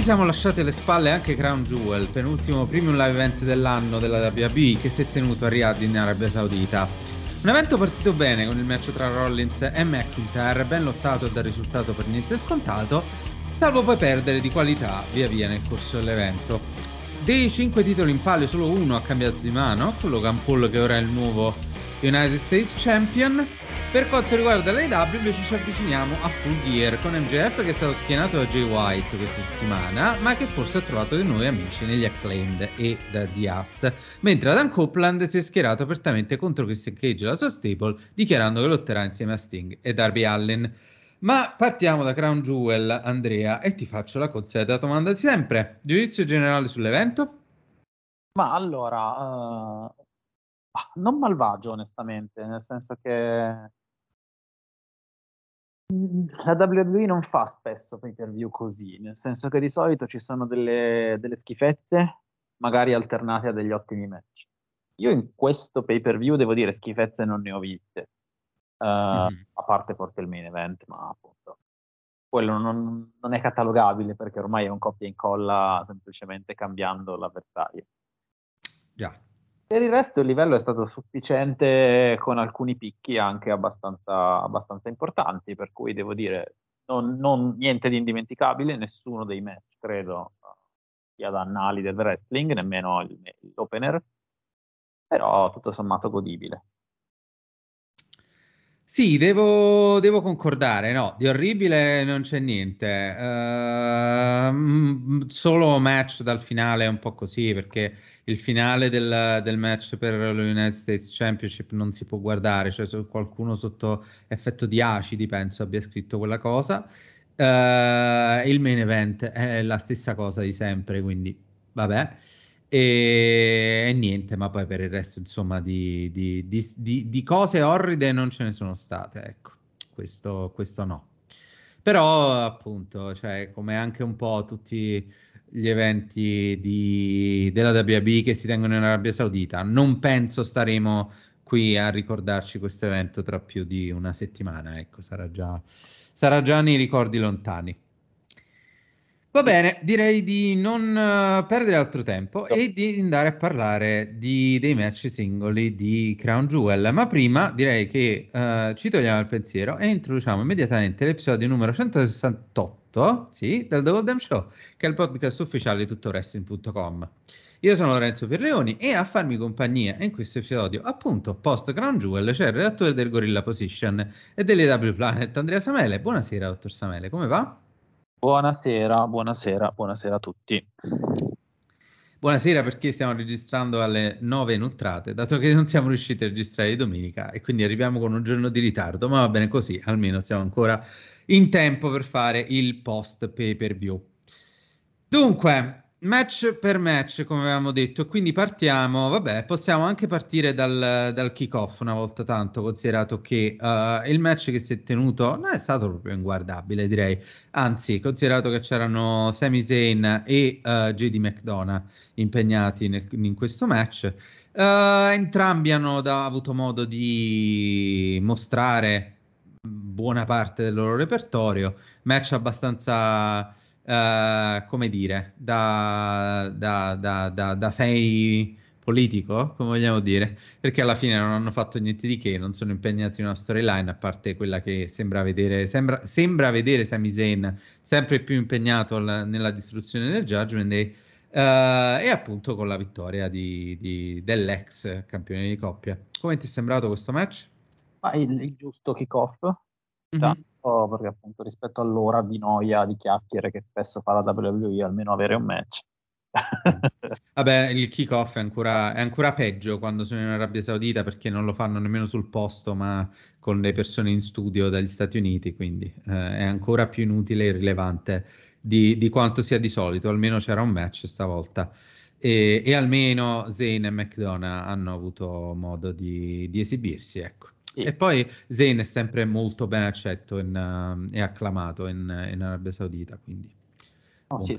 Ci siamo lasciati alle spalle anche Crown Jewel, penultimo premium live event dell'anno della WB che si è tenuto a Riyadh in Arabia Saudita. Un evento partito bene con il match tra Rollins e McIntyre, ben lottato e dal risultato per niente scontato, salvo poi perdere di qualità via via nel corso dell'evento. Dei cinque titoli in palio solo uno ha cambiato di mano, con Logan che ora è il nuovo United States Champion. Per quanto riguarda l'AEW invece ci avviciniamo a Full Gear con MJF che è stato schienato da Jay White questa settimana, ma che forse ha trovato dei nuovi amici negli Acclaimed e da Diaz, mentre Adam Copeland si è schierato apertamente contro Christian Cage e la sua stable, dichiarando che lotterà insieme a Sting e Darby Allen. Ma partiamo da Crown Jewel, Andrea, e ti faccio la consueta domanda di sempre. Giudizio generale sull'evento? Ma allora, uh, non malvagio onestamente, nel senso che la WWE non fa spesso pay per view così, nel senso che di solito ci sono delle, delle schifezze, magari alternate a degli ottimi match. Io in questo pay per view devo dire schifezze non ne ho viste, uh, mm-hmm. a parte forse il main event, ma appunto quello non, non, è catalogabile perché ormai è un copia e incolla semplicemente cambiando l'avversario. Già. Per il resto il livello è stato sufficiente con alcuni picchi anche abbastanza, abbastanza importanti, per cui devo dire non, non, niente di indimenticabile, nessuno dei match credo sia da annali del wrestling, nemmeno l'opener, però tutto sommato godibile. Sì, devo, devo, concordare, no, di orribile non c'è niente, uh, solo match dal finale è un po' così perché il finale del, del, match per lo United States Championship non si può guardare, cioè qualcuno sotto effetto di acidi penso abbia scritto quella cosa, uh, il main event è la stessa cosa di sempre, quindi vabbè. E, e, niente, ma poi per il resto, insomma, di, di, di, di, cose orride non ce ne sono state, ecco, questo, questo no. Però, appunto, cioè, come anche un po' tutti gli eventi della WB che si tengono in Arabia Saudita, non penso staremo qui a ricordarci questo evento tra più di una settimana, ecco, sarà già, sarà già nei ricordi lontani. Va bene, direi di non uh, perdere altro tempo e di andare a parlare di, dei match singoli di Crown Jewel. Ma prima direi che uh, ci togliamo il pensiero e introduciamo immediatamente l'episodio numero 168 sì, del The Golden Show, che è il podcast ufficiale di tuttoWrestling.com. Io sono Lorenzo Pierleoni e a farmi compagnia in questo episodio, appunto, post Crown Jewel, c'è il redattore del Gorilla Position e dell'EW Planet, Andrea Samele. Buonasera, dottor Samele, come va? Buonasera, buonasera, buonasera a tutti. Buonasera perché stiamo registrando alle 9 inoltrate, dato che non siamo riusciti a registrare domenica e quindi arriviamo con un giorno di ritardo, ma va bene così, almeno siamo ancora in tempo per fare il post pay per view. Dunque, match per match, come avevamo detto, quindi partiamo, vabbè, possiamo anche partire dal, dal kick-off una volta tanto, considerato che uh, il match che si è tenuto non è stato proprio inguardabile, direi, anzi, considerato che c'erano Sami Zayn e uh, eh, JD McDonough impegnati nel, in questo match, uh, entrambi hanno da, avuto modo di mostrare buona parte del loro repertorio, match abbastanza uh, come dire, da, da, da, da, sei politico, come vogliamo dire, perché alla fine non hanno fatto niente di che, non sono impegnati in una storyline, a parte quella che sembra vedere, sembra, sembra vedere Sami Zayn sempre più impegnato alla, nella distruzione del Judgment Day, uh, e appunto con la vittoria di, di, dell'ex campione di coppia. Come ti è sembrato questo match? Ah, il, il giusto kick-off, mm-hmm perché appunto rispetto all'ora di noia, di chiacchiere che spesso fa la WWE, almeno avere un match. Vabbè, il kick-off è ancora, è ancora, peggio quando sono in Arabia Saudita perché non lo fanno nemmeno sul posto, ma con le persone in studio dagli Stati Uniti, quindi eh, è ancora più inutile e irrilevante di, di, quanto sia di solito. Almeno c'era un match stavolta. E, e almeno Zane e McDonough hanno avuto modo di, di esibirsi, ecco. Sì. E poi Zayn è sempre molto ben accetto in, uh, e acclamato in, in, Arabia Saudita, quindi... Oh, sì,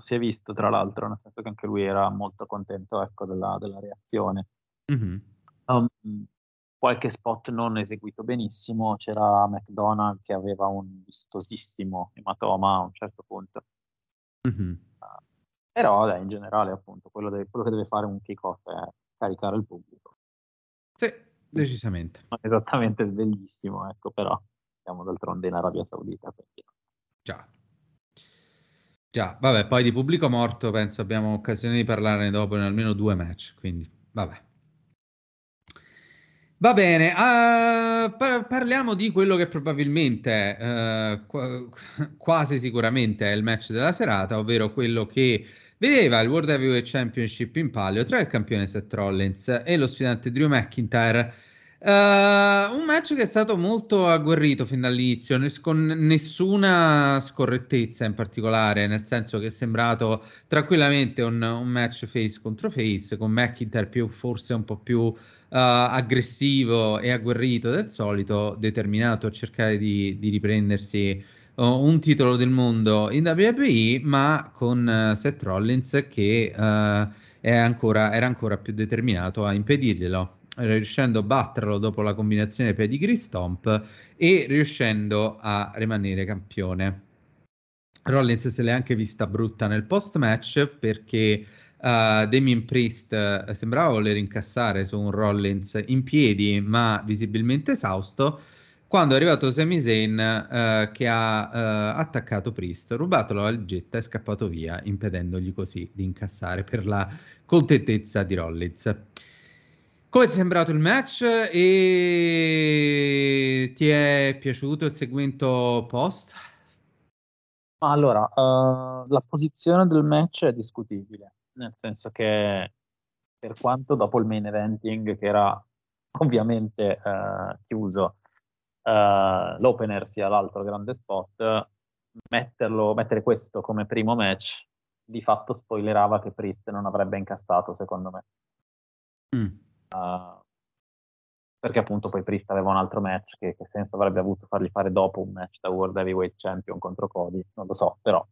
si è visto tra l'altro, nel senso che anche lui era molto contento ecco, della, della, reazione. Mm-hmm. Um, qualche spot non eseguito benissimo, c'era McDonald che aveva un vistosissimo ematoma a un certo punto. Mm-hmm. Uh, però dai, in generale appunto quello, de- quello che deve fare un kick-off è caricare il pubblico. Sì, Decisamente. Non esattamente sveglissimo, ecco, però siamo d'altronde in Arabia Saudita. Quindi... Già. Già, vabbè, poi di pubblico morto penso abbiamo occasione di parlarne dopo in almeno due match, quindi vabbè. Va bene, uh, par- parliamo di quello che probabilmente, uh, qu- quasi sicuramente è il match della serata, ovvero quello che vedeva il World Heavyweight Championship in palio tra il campione Seth Rollins e lo sfidante Drew McIntyre. Uh, un match che è stato molto agguerrito fin dall'inizio, nes- con nessuna scorrettezza in particolare, nel senso che è sembrato tranquillamente un, un match face contro face, con McIntyre più, forse un po' più uh, aggressivo e agguerrito del solito, determinato a cercare di, di riprendersi un titolo del mondo in WWE, ma con uh, Seth Rollins che uh, ancora, era ancora più determinato a impedirglielo, riuscendo a batterlo dopo la combinazione pedigree stomp e riuscendo a rimanere campione. Rollins se l'è anche vista brutta nel post-match perché uh, Damien Priest sembrava voler incassare su un Rollins in piedi ma visibilmente esausto quando è arrivato Sami Zayn uh, che ha uh, attaccato Priest, rubato la valigetta e scappato via, impedendogli così di incassare per la contentezza di Rollins. Come ti è sembrato il match e ti è piaciuto il segmento post? Allora, uh, la posizione del match è discutibile, nel senso che per quanto dopo il main eventing, che era ovviamente chiuso, uh, l'opener sia l'altro grande spot, metterlo, mettere questo come primo match di fatto spoilerava che Priest non avrebbe incassato, secondo me. Mm. Uh, perché appunto poi Priest aveva un altro match che, che senso avrebbe avuto fargli fare dopo un match da World Heavyweight Champion contro Cody, non lo so, però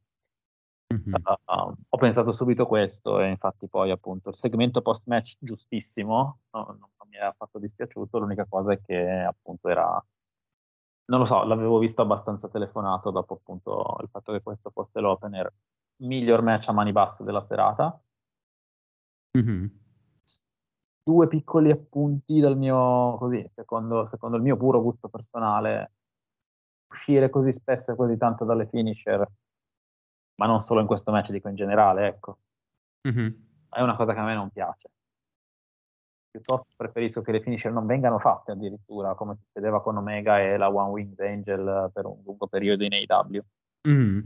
mm-hmm. uh, ho pensato subito questo e infatti poi appunto il segmento post match giustissimo, no, non, non mi è affatto dispiaciuto, l'unica cosa è che appunto era non lo so, l'avevo visto abbastanza telefonato dopo appunto il fatto che questo fosse l'opener miglior match a mani basse della serata. Mm-hmm. Due piccoli appunti dal mio, così, secondo, secondo il mio puro gusto personale, uscire così spesso e così tanto dalle finisher, ma non solo in questo match, dico in generale, ecco. Mm-hmm. È una cosa che a me non piace piuttosto preferisco che le finisher non vengano fatte addirittura, come succedeva con Omega e la One Winged Angel per un lungo periodo in AW. Mm.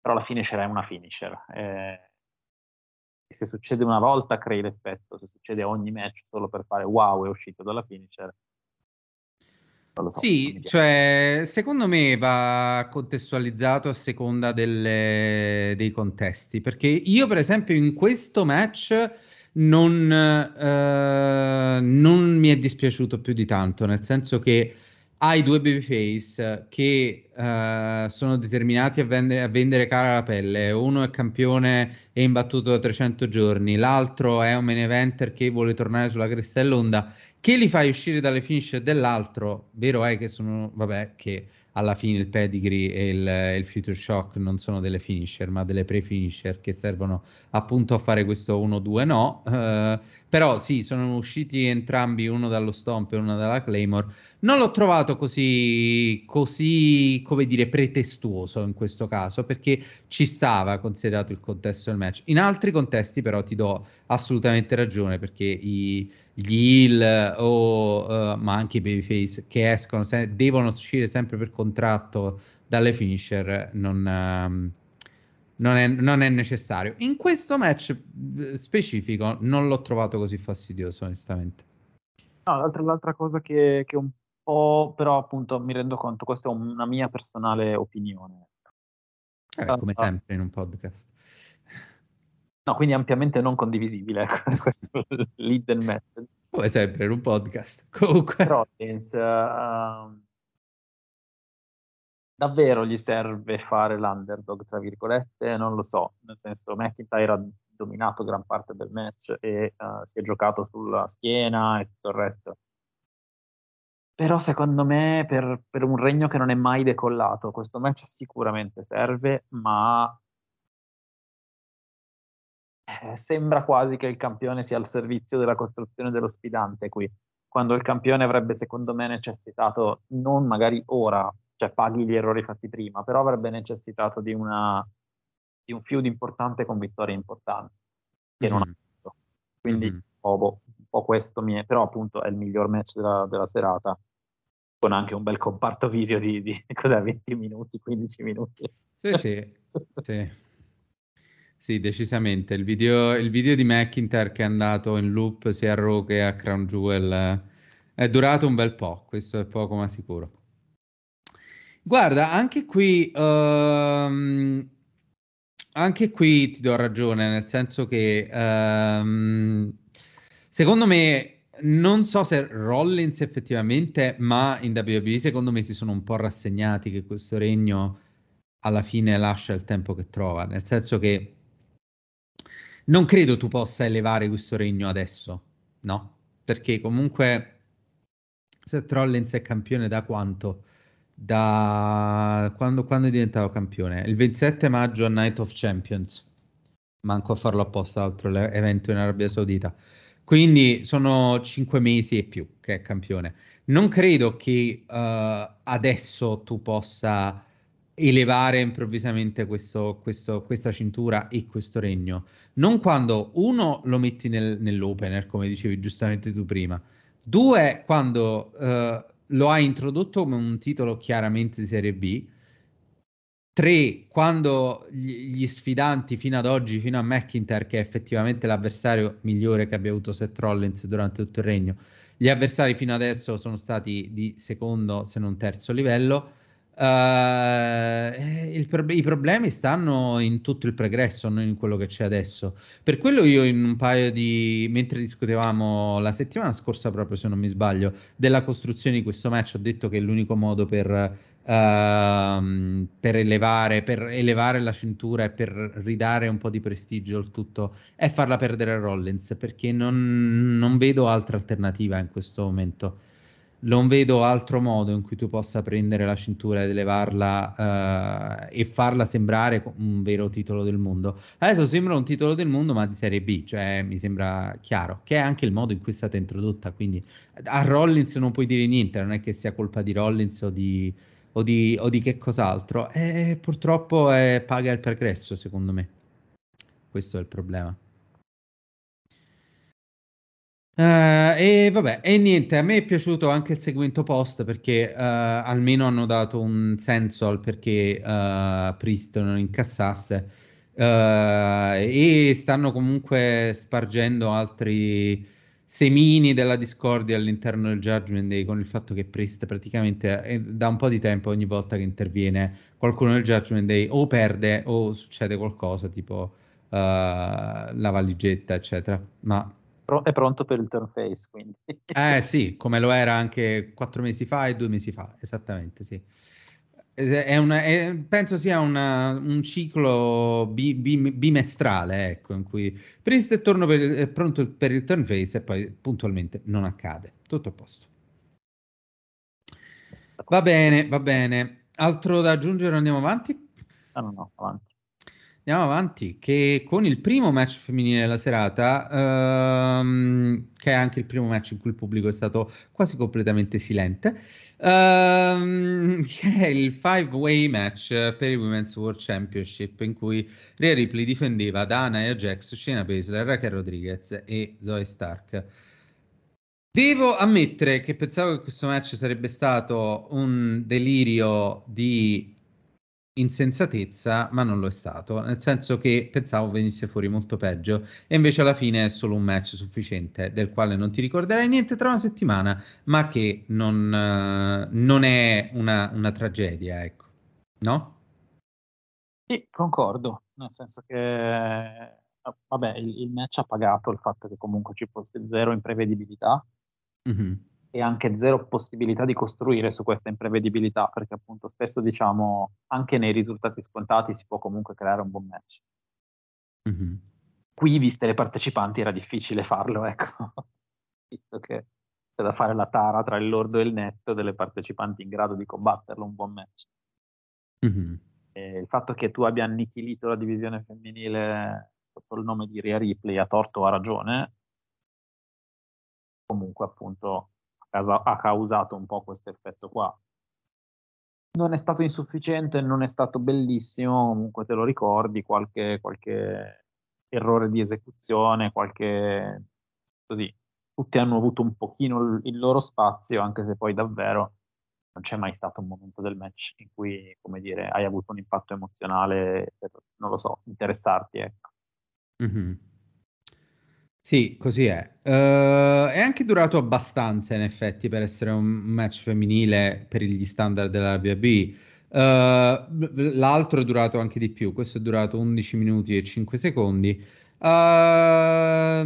però la finisher è una finisher. Eh, e se succede una volta crei l'effetto, se succede ogni match solo per fare wow è uscito dalla finisher. So, sì, cioè secondo me va contestualizzato a seconda delle, dei contesti, perché io per esempio in questo match non, eh, non mi è dispiaciuto più di tanto, nel senso che hai due babyface che uh, sono determinati a vendere, a vendere, cara la pelle. Uno è campione e imbattuto da 300 giorni, l'altro è un main eventer che vuole tornare sulla cresta dell'onda. Che li fai uscire dalle finisher dell'altro? Vero è che sono, vabbè, che alla fine il pedigree e il, il future shock non sono delle finisher, ma delle pre-finisher che servono appunto a fare questo 1-2 no. Uh, però sì, sono usciti entrambi, uno dallo Stomp e uno dalla Claymore. Non l'ho trovato così, così, come dire, pretestuoso in questo caso, perché ci stava considerato il contesto del match. In altri contesti però ti do assolutamente ragione, perché i gli heal o uh, ma anche i babyface che escono se- devono uscire sempre per contratto dalle finisher non, um, non, è, non, è, necessario in questo match eh, specifico non l'ho trovato così fastidioso onestamente no, l'altra, l'altra cosa che, che un po' però appunto mi rendo conto questa è una mia personale opinione eh, come sempre in un podcast No, quindi ampiamente non condivisibile, questo l'hidden message. Come sempre in un podcast. Comunque. Rollins, uh, davvero gli serve fare l'underdog, tra virgolette? Non lo so, nel senso McIntyre ha dominato gran parte del match e uh, si è giocato sulla schiena e tutto il resto. Però secondo me per, per un regno che non è mai decollato, questo match sicuramente serve, ma eh, sembra quasi che il campione sia al servizio della costruzione dello sfidante qui, quando il campione avrebbe secondo me necessitato, non magari ora, cioè paghi gli errori fatti prima, però avrebbe necessitato di, una, di un feud importante con vittorie importanti, che mm. non ha fatto. Quindi mm. oh, boh, un po' questo mi è, però appunto è il miglior match della, della serata, con anche un bel comparto video di, di 20 minuti, 15 minuti. Sì, sì, sì. Sì, decisamente. Il video, il video di McIntyre che è andato in loop sia a Raw che a Crown Jewel eh, è durato un bel po', questo è poco ma sicuro. Guarda, anche qui, um, anche qui ti do ragione, nel senso che um, secondo me, non so se Rollins effettivamente, ma in WWE secondo me si sono un po' rassegnati che questo regno alla fine lascia il tempo che trova, nel senso che non credo tu possa elevare questo regno adesso, no? Perché comunque Seth Rollins è campione da quanto? Da quando, quando è diventato campione? Il 27 maggio a Night of Champions. Manco a farlo apposta, altro evento in Arabia Saudita. Quindi sono cinque mesi e più che è campione. Non credo che uh, adesso tu possa elevare improvvisamente questo, questo, questa cintura e questo regno. Non quando uno lo metti nel, nell'opener, come dicevi giustamente tu prima, due quando uh, lo hai introdotto come un titolo chiaramente di Serie B, tre quando gli, sfidanti fino ad oggi, fino a McIntyre, che è effettivamente l'avversario migliore che abbia avuto Seth Rollins durante tutto il regno, gli avversari fino adesso sono stati di secondo se non terzo livello Uh, pro- I problemi stanno in tutto il pregresso, non in quello che c'è adesso. Per quello io in un paio di... mentre discutevamo la settimana scorsa proprio, se non mi sbaglio, della costruzione di questo match, ho detto che l'unico modo per, uh, per, elevare, per elevare la cintura e per ridare un po' di prestigio al tutto è farla perdere a Rollins, perché non, non vedo altra alternativa in questo momento non vedo altro modo in cui tu possa prendere la cintura ed elevarla uh, e farla sembrare un vero titolo del mondo. Adesso sembra un titolo del mondo, ma di serie B, cioè mi sembra chiaro, che è anche il modo in cui è stata introdotta. Quindi a Rollins non puoi dire niente, non è che sia colpa di Rollins o di, o di, o di che cos'altro. E purtroppo è, paga il progresso, secondo me. Questo è il problema. Uh, e vabbè, e niente, a me è piaciuto anche il segmento post perché uh, almeno hanno dato un senso al perché uh, Priest non incassasse e stanno comunque spargendo altri semini della discordia all'interno del Judgment Day con il fatto che Priest praticamente eh, da un po' di tempo ogni volta che interviene qualcuno nel Judgment Day o perde o succede qualcosa tipo la valigetta eccetera ma è pronto per il turn face, quindi. Eh sì, come lo era anche quattro mesi fa e due mesi fa, esattamente, sì. È una, è, penso sia una, un ciclo bi, bi, bimestrale, ecco, in cui Priest è, per, è pronto per il turn face e poi puntualmente non accade. Tutto a posto. Va bene, va bene. Altro da aggiungere? Andiamo avanti? Ah, no, no, avanti. Andiamo avanti, che con il primo match femminile della serata, ehm, che è anche il primo match in cui il pubblico è stato quasi completamente silente, ehm, che è il five-way match per il Women's World Championship, in cui Rhea Ripley difendeva Dana e Jax, Shayna Baszler, Raquel Rodriguez e Zoe Stark. Devo ammettere che pensavo che questo match sarebbe stato un delirio di insensatezza, ma non lo è stato, nel senso che pensavo venisse fuori molto peggio e invece alla fine è solo un match sufficiente del quale non ti ricorderai niente tra una settimana, ma che non, uh, non è una, una, tragedia, ecco. No? Sì, concordo, nel senso che vabbè, il, il match ha pagato il fatto che comunque ci fosse zero imprevedibilità. Mm-hmm e anche zero possibilità di costruire su questa imprevedibilità, perché appunto spesso diciamo anche nei risultati scontati si può comunque creare un buon match. Mm-hmm. Qui, viste le partecipanti, era difficile farlo, ecco, visto che c'è da fare la tara tra il lordo e il netto delle partecipanti in grado di combatterlo, un buon match. Mm-hmm. il fatto che tu abbia annichilito la divisione femminile sotto il nome di Ria Ripley a torto o a ragione, comunque appunto ha causato un po' questo effetto qua. Non è stato insufficiente, non è stato bellissimo, comunque te lo ricordi, qualche, qualche errore di esecuzione, qualche... così. Tutti hanno avuto un pochino il, loro spazio, anche se poi davvero non c'è mai stato un momento del match in cui, come dire, hai avuto un impatto emozionale per, non lo so, interessarti, ecco. Mm-hmm. Sì, così è. Uh, è anche durato abbastanza, in effetti, per essere un match femminile per gli standard della WB. Uh, eh, l'altro è durato anche di più, questo è durato 11 minuti e 5 secondi. Uh,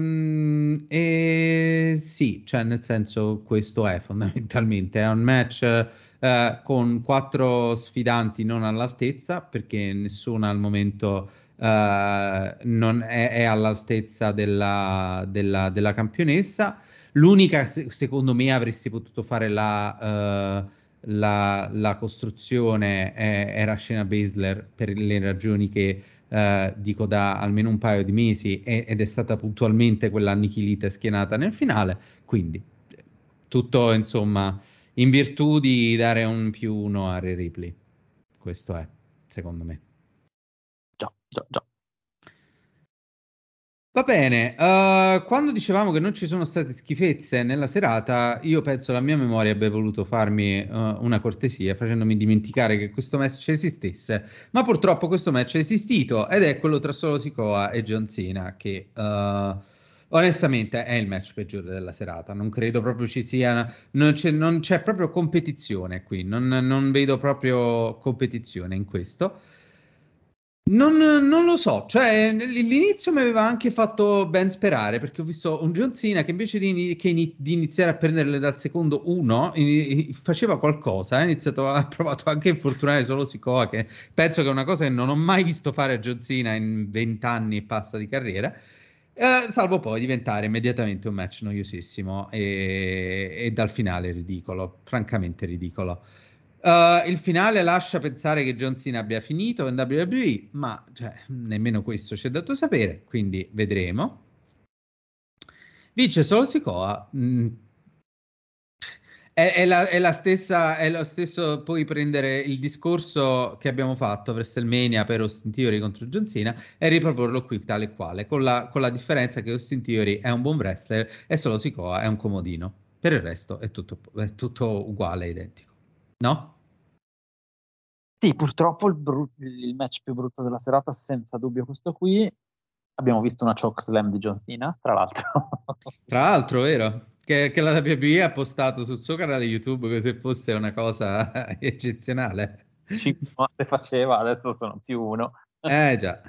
e sì, cioè nel senso questo è fondamentalmente è un match uh, con quattro sfidanti non all'altezza perché nessuna al momento uh, non è, è all'altezza della, della, della, campionessa. L'unica, se, secondo me, avresti potuto fare la, uh, la, la costruzione è, era Shena Baszler per le ragioni che uh, dico da almeno un paio di mesi e, ed è stata puntualmente quella annichilita e schienata nel finale. Quindi tutto insomma in virtù di dare un più uno a Ripley. Questo è, secondo me già, già. Va bene, uh, quando dicevamo che non ci sono state schifezze nella serata, io penso la mia memoria abbia voluto farmi uh, una cortesia facendomi dimenticare che questo match esistesse, ma purtroppo questo match è esistito ed è quello tra Solo Sikoa e John Cena che uh, onestamente è il match peggiore della serata, non credo proprio ci sia, non c'è, non c'è proprio competizione qui, non, non vedo proprio competizione in questo. Non, non, lo so, cioè l'inizio mi aveva anche fatto ben sperare perché ho visto un John Cena che invece di, che in, di iniziare a prenderle dal secondo uno in, faceva qualcosa, ha iniziato, ha provato anche a infortunare solo Sikoa che penso che è una cosa che non ho mai visto fare a John Cena in vent'anni e passa di carriera, eh, salvo poi diventare immediatamente un match noiosissimo e, e dal finale ridicolo, francamente ridicolo. Uh, il finale lascia pensare che John Cena abbia finito in WWE, ma cioè, nemmeno questo ci è dato sapere, quindi vedremo. Vince solo Sikoa. Mm. È, è, la, è, la, stessa, è lo stesso, puoi prendere il discorso che abbiamo fatto WrestleMania per Austin Theory contro John Cena e riproporlo qui tale e quale, con la, con la differenza che Austin Theory è un buon wrestler e solo Sikoa è un comodino. Per il resto è tutto, è tutto uguale, identico. No? Sì, purtroppo il, brut- il, match più brutto della serata, senza dubbio questo qui. Abbiamo visto una choke slam di John Cena, tra l'altro. tra l'altro, vero? Che, che, la WWE ha postato sul suo canale YouTube come se fosse una cosa eccezionale. Cinque volte faceva, adesso sono più uno. Eh già.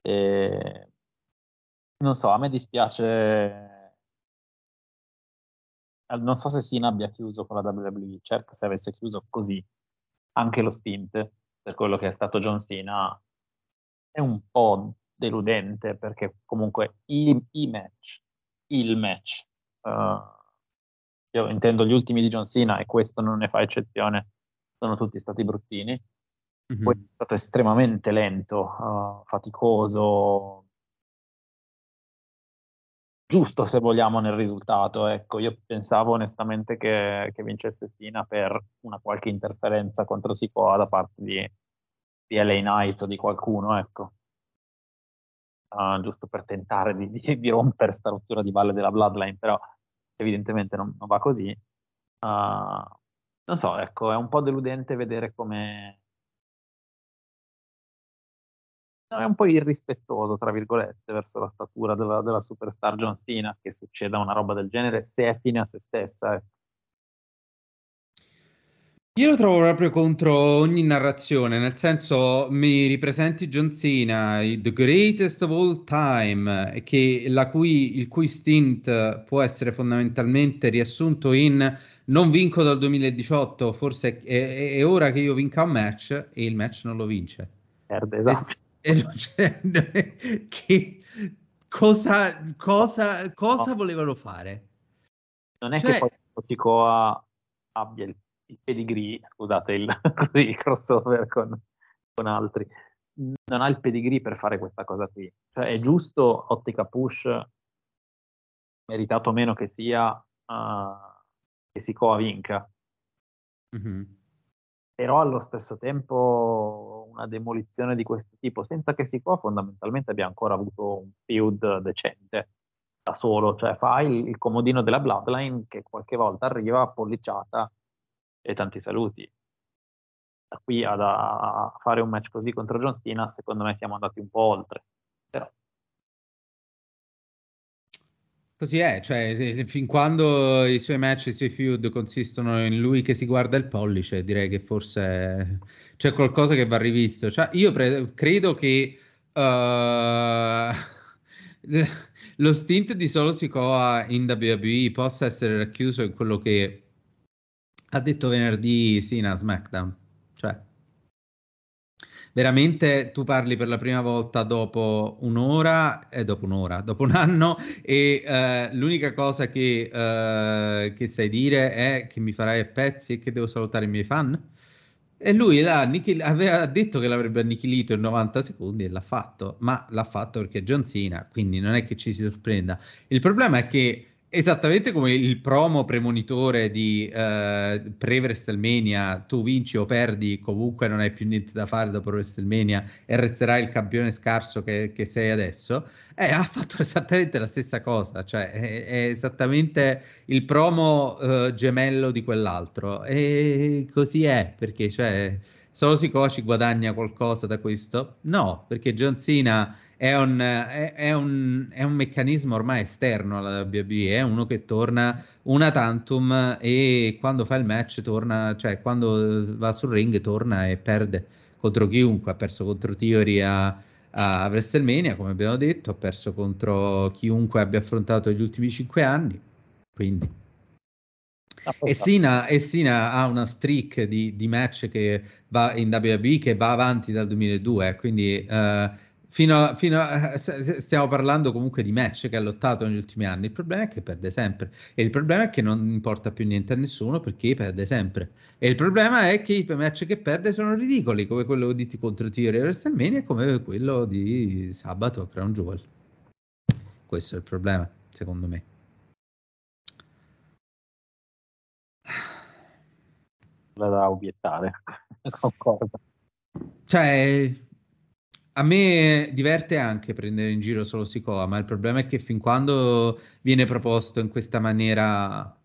E... Non so, a me dispiace non so se Sina abbia chiuso con la WWE, certo se avesse chiuso così anche lo stint per quello che è stato John Cena è un po' deludente perché comunque i, i match, il match, uh, io intendo gli ultimi di John Cena e questo non ne fa eccezione, sono tutti stati bruttini, mm-hmm. poi è stato estremamente lento, uh, faticoso, giusto se vogliamo nel risultato. Ecco, io pensavo onestamente che, che vincesse Stina per una qualche interferenza contro Sikoa da parte di, di LA Knight o di qualcuno, ecco. Uh, giusto per tentare di, di, di rompere questa rottura di valle della Bloodline, però evidentemente non, non va così. Uh, non so, ecco, è un po' deludente vedere come è un po' irrispettoso, tra virgolette, verso la statura della, della superstar John Cena che succeda una roba del genere se è fine a se stessa. Eh. Io lo trovo proprio contro ogni narrazione, nel senso mi ripresenti John Cena, the greatest of all time, che, cui, il cui stint può essere fondamentalmente riassunto in non vinco dal 2018, forse è, è ora che io vinca un match e il match non lo vince. Perde, esatto e non c'è, che cosa, cosa, cosa oh. volevano fare? Non è cioè... che poi Sikoa abbia il, il pedigree, scusate il, il crossover con, con, altri, non ha il pedigree per fare questa cosa qui. Cioè è giusto ottica push, meritato meno che sia, uh, che Sikoa vinca. Mm-hmm però allo stesso tempo una demolizione di questo tipo, senza che si può, fondamentalmente abbia ancora avuto un feud decente da solo, cioè fa il, il comodino della Bloodline che qualche volta arriva polliciata e tanti saluti. Da qui ad a fare un match così contro John Cena, secondo me siamo andati un po' oltre. Però Così è, cioè fin quando i suoi match, i suoi feud consistono in lui che si guarda il pollice, direi che forse c'è qualcosa che va rivisto. Cioè, io pre- credo che uh, lo stint di Solo Sikoa in WWE possa essere racchiuso in quello che ha detto venerdì Sina a SmackDown. Cioè, veramente tu parli per la prima volta dopo un'ora, e eh, dopo un'ora, dopo un anno e eh, l'unica cosa che, eh, che, sai dire è che mi farai a pezzi e che devo salutare i miei fan. E lui annichil- aveva detto che l'avrebbe annichilito in 90 secondi e l'ha fatto, ma l'ha fatto perché è John Cena, quindi non è che ci si sorprenda. Il problema è che Esattamente come il promo premonitore di uh, pre-WrestleMania, tu vinci o perdi, comunque non hai più niente da fare dopo WrestleMania e resterai il campione scarso che, che sei adesso, eh, ha fatto esattamente la stessa cosa, cioè è, è esattamente il promo uh, gemello di quell'altro. E così è, perché cioè, solo Sikoci guadagna qualcosa da questo? No, perché John Cena è un, è, è, un, è un, meccanismo ormai esterno alla WWE, è uno che torna una tantum e quando fa il match torna, cioè quando va sul ring torna e perde contro chiunque, ha perso contro Theory a, a WrestleMania, come abbiamo detto, ha perso contro chiunque abbia affrontato gli ultimi cinque anni, quindi... E Sina, e Sina, ha una streak di, di, match che va in WWE che va avanti dal 2002, quindi uh, fino a, fino a, stiamo parlando comunque di match che ha lottato negli ultimi anni. Il problema è che perde sempre. E il problema è che non importa più niente a nessuno perché perde sempre. E il problema è che i match che perde sono ridicoli, come quello di contro Theory e WrestleMania e come quello di sabato a Crown Jewel. Questo è il problema, secondo me. Da obiettare, concordo. Cioè, a me diverte anche prendere in giro solo Sikoa, ma il problema è che fin quando viene proposto in questa maniera,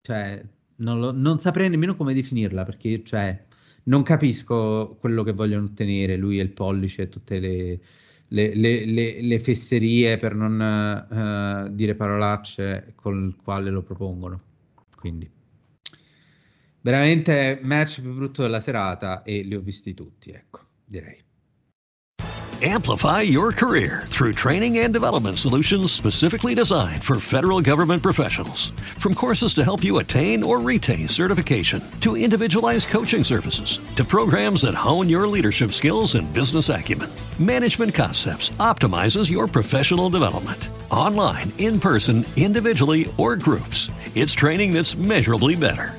cioè, non, lo, non saprei nemmeno come definirla, perché, cioè, non capisco quello che vogliono ottenere lui e il pollice e tutte le, le, le, le, fesserie per non uh, dire parolacce con il quale lo propongono. Quindi, veramente match più brutto della serata e li ho visti tutti, ecco, direi. Amplify your career through training and development solutions specifically designed for federal government professionals. From courses to help you attain or retain certification, to individualized coaching services, to programs that hone your leadership skills and business acumen, Management Concepts optimizes your professional development. Online, in person, individually, or groups, it's training that's measurably better.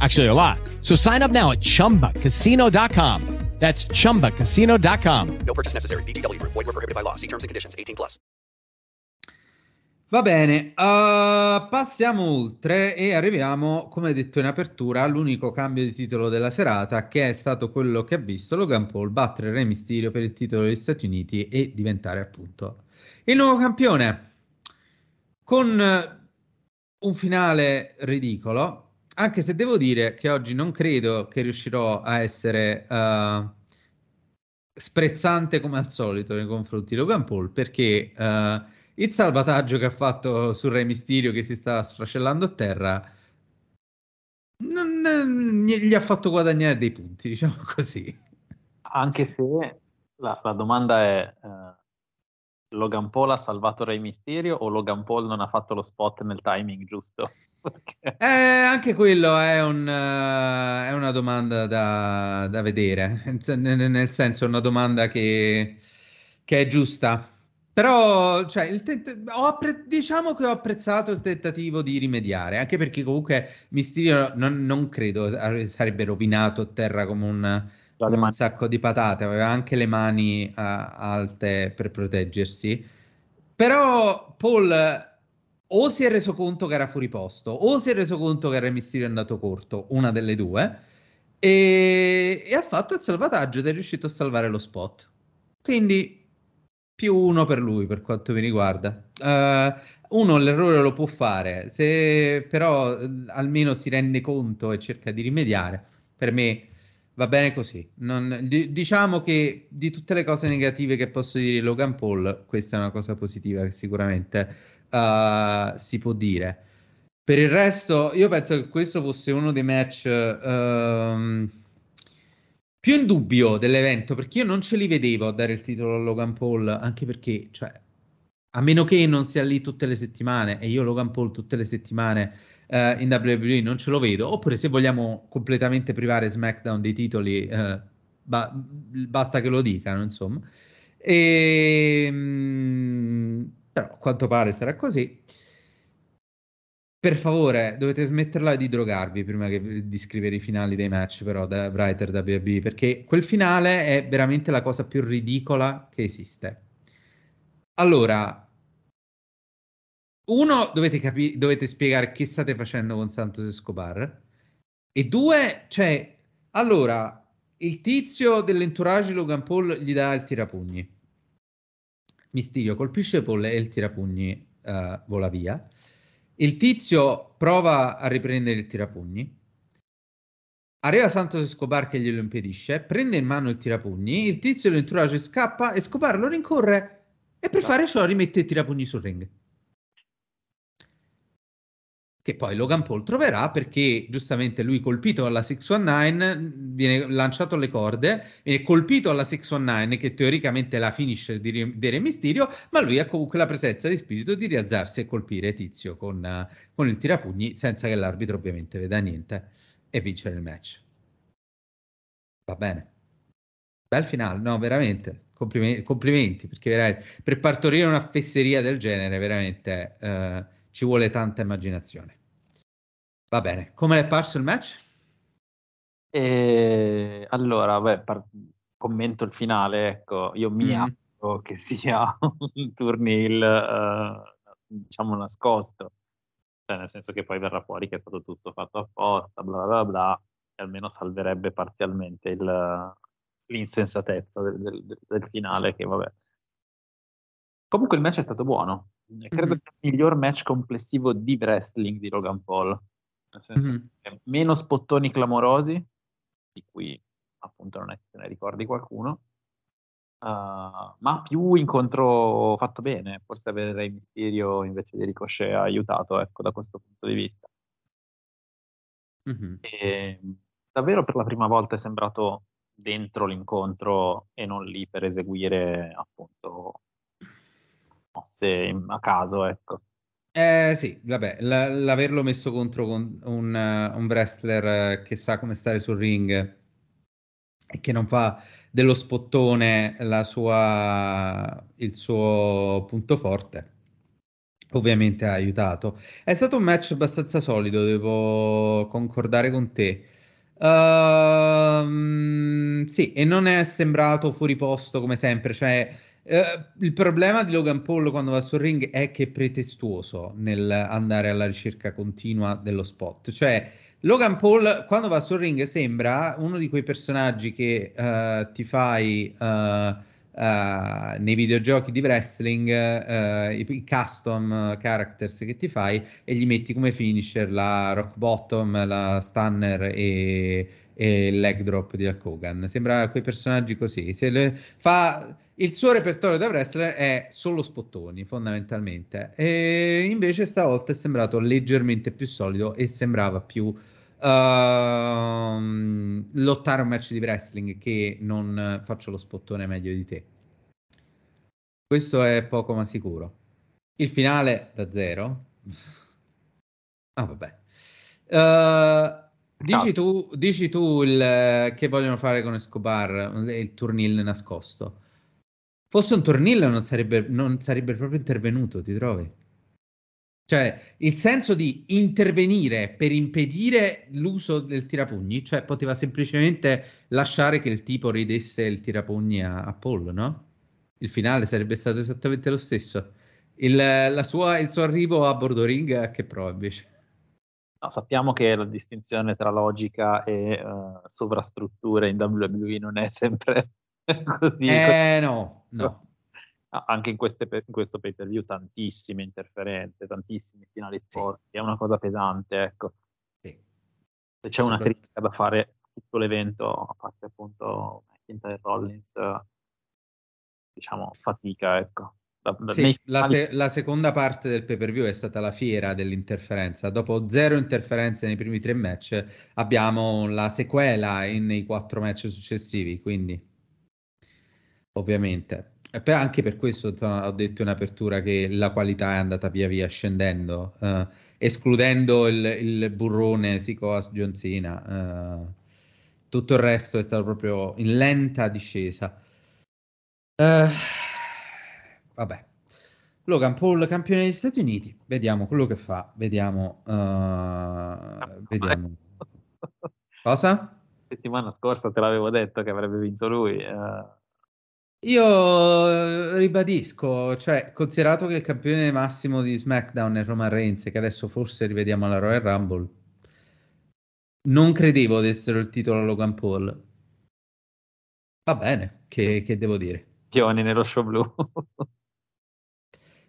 Actually, a lot. So sign up now at chumbacasino.com. That's ChumbaCasino.com. No purchase necessary. BGW. Void were prohibited by law. See terms and conditions. 18 plus. Va bene, uh, passiamo oltre e arriviamo, come detto in apertura, all'unico cambio di titolo della serata, che è stato quello che ha visto Logan Paul battere Re Mysterio per il titolo degli Stati Uniti e diventare appunto il nuovo campione. Con un finale ridicolo, anche se devo dire che oggi non credo che riuscirò a essere uh, sprezzante come al solito nei confronti di Logan Paul, perché uh, il salvataggio che ha fatto sul Re Mysterio che si stava sfracellando a terra non, non, gli ha fatto guadagnare dei punti, diciamo così. Anche se la, la domanda è... Uh Logan Paul ha salvato Rey Mysterio o Logan Paul non ha fatto lo spot nel timing giusto? eh, anche quello è, un, uh, è una domanda da, da vedere, nel, nel, senso è una domanda che, che è giusta. Però, cioè, tent- appre- diciamo che ho apprezzato il tentativo di rimediare, anche perché comunque Mysterio non, non credo sarebbe rovinato a terra come un con un sacco di patate, aveva anche le mani uh, alte per proteggersi. Però Paul o si è reso conto che era fuori posto, o si è reso conto che era è andato corto, una delle due, e, e ha fatto il salvataggio ed è riuscito a salvare lo spot. Quindi più uno per lui per quanto mi riguarda. Uh, uno l'errore lo può fare, se però almeno si rende conto e cerca di rimediare, per me Va bene così. Non, d- diciamo che di tutte le cose negative che posso dire di Logan Paul, questa è una cosa positiva che sicuramente uh, si può dire. Per il resto, io penso che questo fosse uno dei match uh, più in dubbio dell'evento, perché io non ce li vedevo a dare il titolo a Logan Paul, anche perché, cioè, a meno che non sia lì tutte le settimane, e io Logan Paul tutte le settimane uh, in WWE non ce lo vedo, oppure se vogliamo completamente privare SmackDown dei titoli, uh, ba- basta che lo dicano, insomma. E, mm, però a quanto pare sarà così. Per favore, dovete smetterla di drogarvi prima che, di scrivere i finali dei match, però, da writer WB, perché quel finale è veramente la cosa più ridicola che esiste. Allora, uno, dovete, capi- dovete spiegare che state facendo con Santos Escobar. E due, cioè, allora, il tizio dell'entourage Logan Paul gli dà il tirapugni. Mysterio colpisce Paul e il tirapugni uh, vola via. Il tizio prova a riprendere il tirapugni. Arriva Santos Escobar che glielo impedisce, prende in mano il tirapugni, il tizio dell'entourage scappa, Escobar lo rincorre e per fare ciò rimette il tirapugni sul ring che poi Logan Paul troverà perché giustamente lui colpito alla 619 viene lanciato alle corde, viene colpito alla 619 che teoricamente la finisher di, di Re Mysterio, ma lui ha comunque la presenza di spirito di rialzarsi e colpire Tizio con, con il tirapugni senza che l'arbitro ovviamente veda niente e vincere il match. Va bene. Bel finale, no, veramente. Complimenti, complimenti perché veramente, per partorire una fesseria del genere, veramente eh, ci vuole tanta immaginazione. Va bene, come è parso il match? E allora, beh, par- commento il finale, ecco, io mi Mm. auguro che sia un turnil, eh, diciamo, nascosto, cioè nel senso che poi verrà fuori che è stato tutto fatto apposta, bla bla bla, e almeno salverebbe parzialmente il- l'insensatezza del, del- del finale, che vabbè. Comunque il match è stato buono, credo Mhm. sia il miglior match complessivo di wrestling di Logan Paul, nel senso Mhm. che meno spottoni clamorosi, di cui appunto non è che te ne ricordi qualcuno, uh, ma più incontro fatto bene. Forse avere Rey Mysterio invece di Ricochet ha aiutato, ecco, da questo punto di vista. Mhm. E davvero per la prima volta è sembrato dentro l'incontro e non lì per eseguire appunto mosse a caso, ecco. Eh sì, vabbè, l- l'averlo messo contro con un, eh, un wrestler eh, che sa come stare sul ring e che non fa dello spottone sua, il suo punto forte, ovviamente ha aiutato. È stato un match abbastanza solido, devo concordare con te. Ehm, sì, e non è sembrato fuori posto come sempre, cioè eh, il problema di Logan Paul quando va sul ring è che è pretestuoso nel andare alla ricerca continua dello spot. Cioè, Logan Paul quando va sul ring sembra uno di quei personaggi che eh, ti fai eh, nei videogiochi di wrestling, eh, i, custom characters che ti fai e gli metti come finisher la rock bottom, la stunner e, e leg drop di Hulk Hogan. Sembra quei personaggi così. Fa il suo repertorio da wrestler è solo spottoni, fondamentalmente. E invece stavolta è sembrato leggermente più solido e sembrava più ehm, lottare un match di wrestling che non eh, faccio lo spottone meglio di te. Questo è poco ma sicuro. Il finale da zero. Ah, vabbè. Eh, dici tu, dici tu il, che vogliono fare con Escobar, il turnil nascosto. Fosse un tornillo non sarebbe, non sarebbe proprio intervenuto, ti trovi? Cioè, il senso di intervenire per impedire l'uso del tirapugni, cioè poteva semplicemente lasciare che il tipo ridesse il tirapugni a, a Paul, no? Il finale sarebbe stato esattamente lo stesso. Il, la sua- il suo arrivo a bordo ring, a che prova invece? No, sappiamo che la distinzione tra logica e eh, sovrastrutture in WWE non è sempre così. Eh no, no. Anche in, queste in questo pay per view tantissime interferenze, tantissimi finali forti, è una cosa pesante, ecco. Sì. Se c'è una critica da fare tutto l'evento, a parte appunto McIntyre Rollins, diciamo fatica, ecco. Da- da- Sì, nei la, se- la seconda parte del pay-per-view è stata la fiera dell'interferenza. Dopo zero interferenze nei primi tre match, abbiamo la sequela in- nei quattro match successivi, quindi ovviamente. Per- anche per questo ho detto in apertura che la qualità è andata via via scendendo, eh, escludendo il, il burrone Sikoas John Cena. eh, tutto il resto è stato proprio in lenta discesa. Eh, vabbè. Logan Paul, campione degli Stati Uniti. Vediamo quello che fa. Vediamo. vediamo. Cosa? settimana scorsa te l'avevo detto che avrebbe vinto lui. eh, Io eh, ribadisco, cioè, considerato che il campione massimo di SmackDown è Roman Reigns, che adesso forse rivediamo alla Royal Rumble, non credevo dessero il titolo a Logan Paul. Va bene, che, che devo dire? Chioni nello show blu.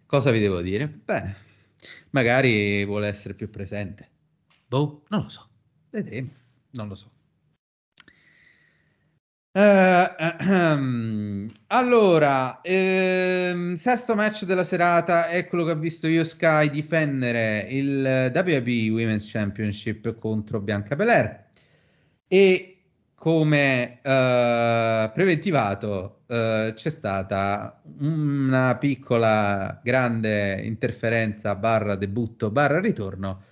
Cosa vi devo dire? Bene, magari vuole essere più presente. Boh, non lo so. Vedremo, non lo so. Eh, ehm, allora, ehm, sesto match della serata è quello che ho visto io Sky difendere il WWE Women's Championship contro Bianca Belair. E come eh, preventivato eh, c'è stata una piccola grande interferenza barra debutto barra ritorno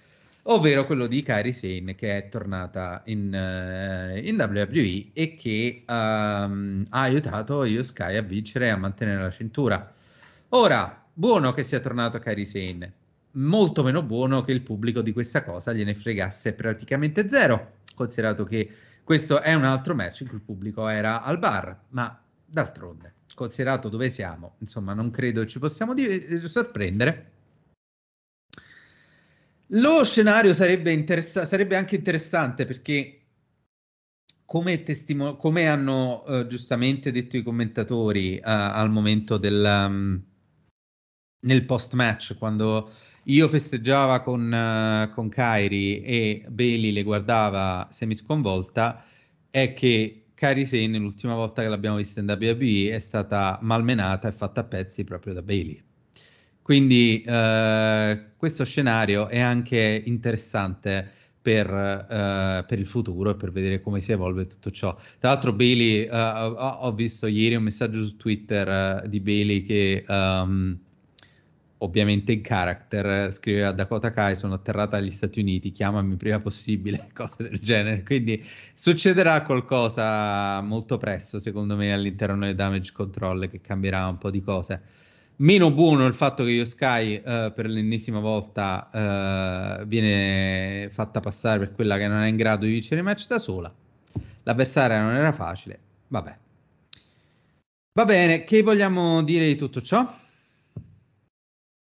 ovvero quello di Kairi Sane che è tornata in, uh, in WWE e che um, ha aiutato Io Sky a vincere e a mantenere la cintura. Ora, buono che sia tornato Kairi Sane, molto meno buono che il pubblico di questa cosa gliene fregasse praticamente zero, considerato che questo è un altro match in cui il pubblico era al bar, ma d'altronde, considerato dove siamo, insomma, non credo ci possiamo di- sorprendere. Lo scenario sarebbe, interessa- sarebbe anche interessante perché, come, testimo- come hanno uh, giustamente detto i commentatori uh, al momento del, um, nel post match, quando io festeggiava con, uh, con Kairi e Bailey le guardava semi sconvolta, è che Kairi Sane l'ultima volta che l'abbiamo vista in WWE è stata malmenata e fatta a pezzi proprio da Bailey. Quindi uh, questo scenario è anche interessante per, uh, per, il futuro e per vedere come si evolve tutto ciò. Tra l'altro, Bailey, uh, ho visto ieri un messaggio su Twitter di Bailey che um, ovviamente in character, scriveva Dakota Kai, sono atterrata agli Stati Uniti, chiamami prima possibile, cose del genere. Quindi succederà qualcosa molto presto, secondo me, all'interno del damage control che cambierà un po' di cose. Meno buono il fatto che io Sky uh, per l'ennesima volta uh, viene fatta passare per quella che non è in grado di vincere il match da sola. L'avversaria non era facile, vabbè. Va bene, che vogliamo dire di tutto ciò?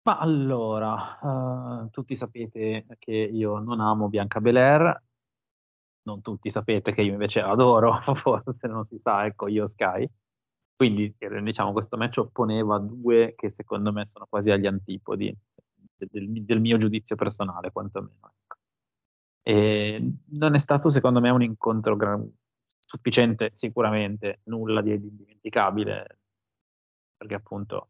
Ma allora, uh, tutti sapete che io non amo Bianca Belair, non tutti sapete che io invece adoro, forse non si sa, ecco, io Sky. Quindi diciamo questo match opponeva due che secondo me sono quasi agli antipodi del, del mio giudizio personale, quantomeno. Ecco. E non è stato secondo me un incontro gran... sufficiente, sicuramente nulla di indimenticabile, perché appunto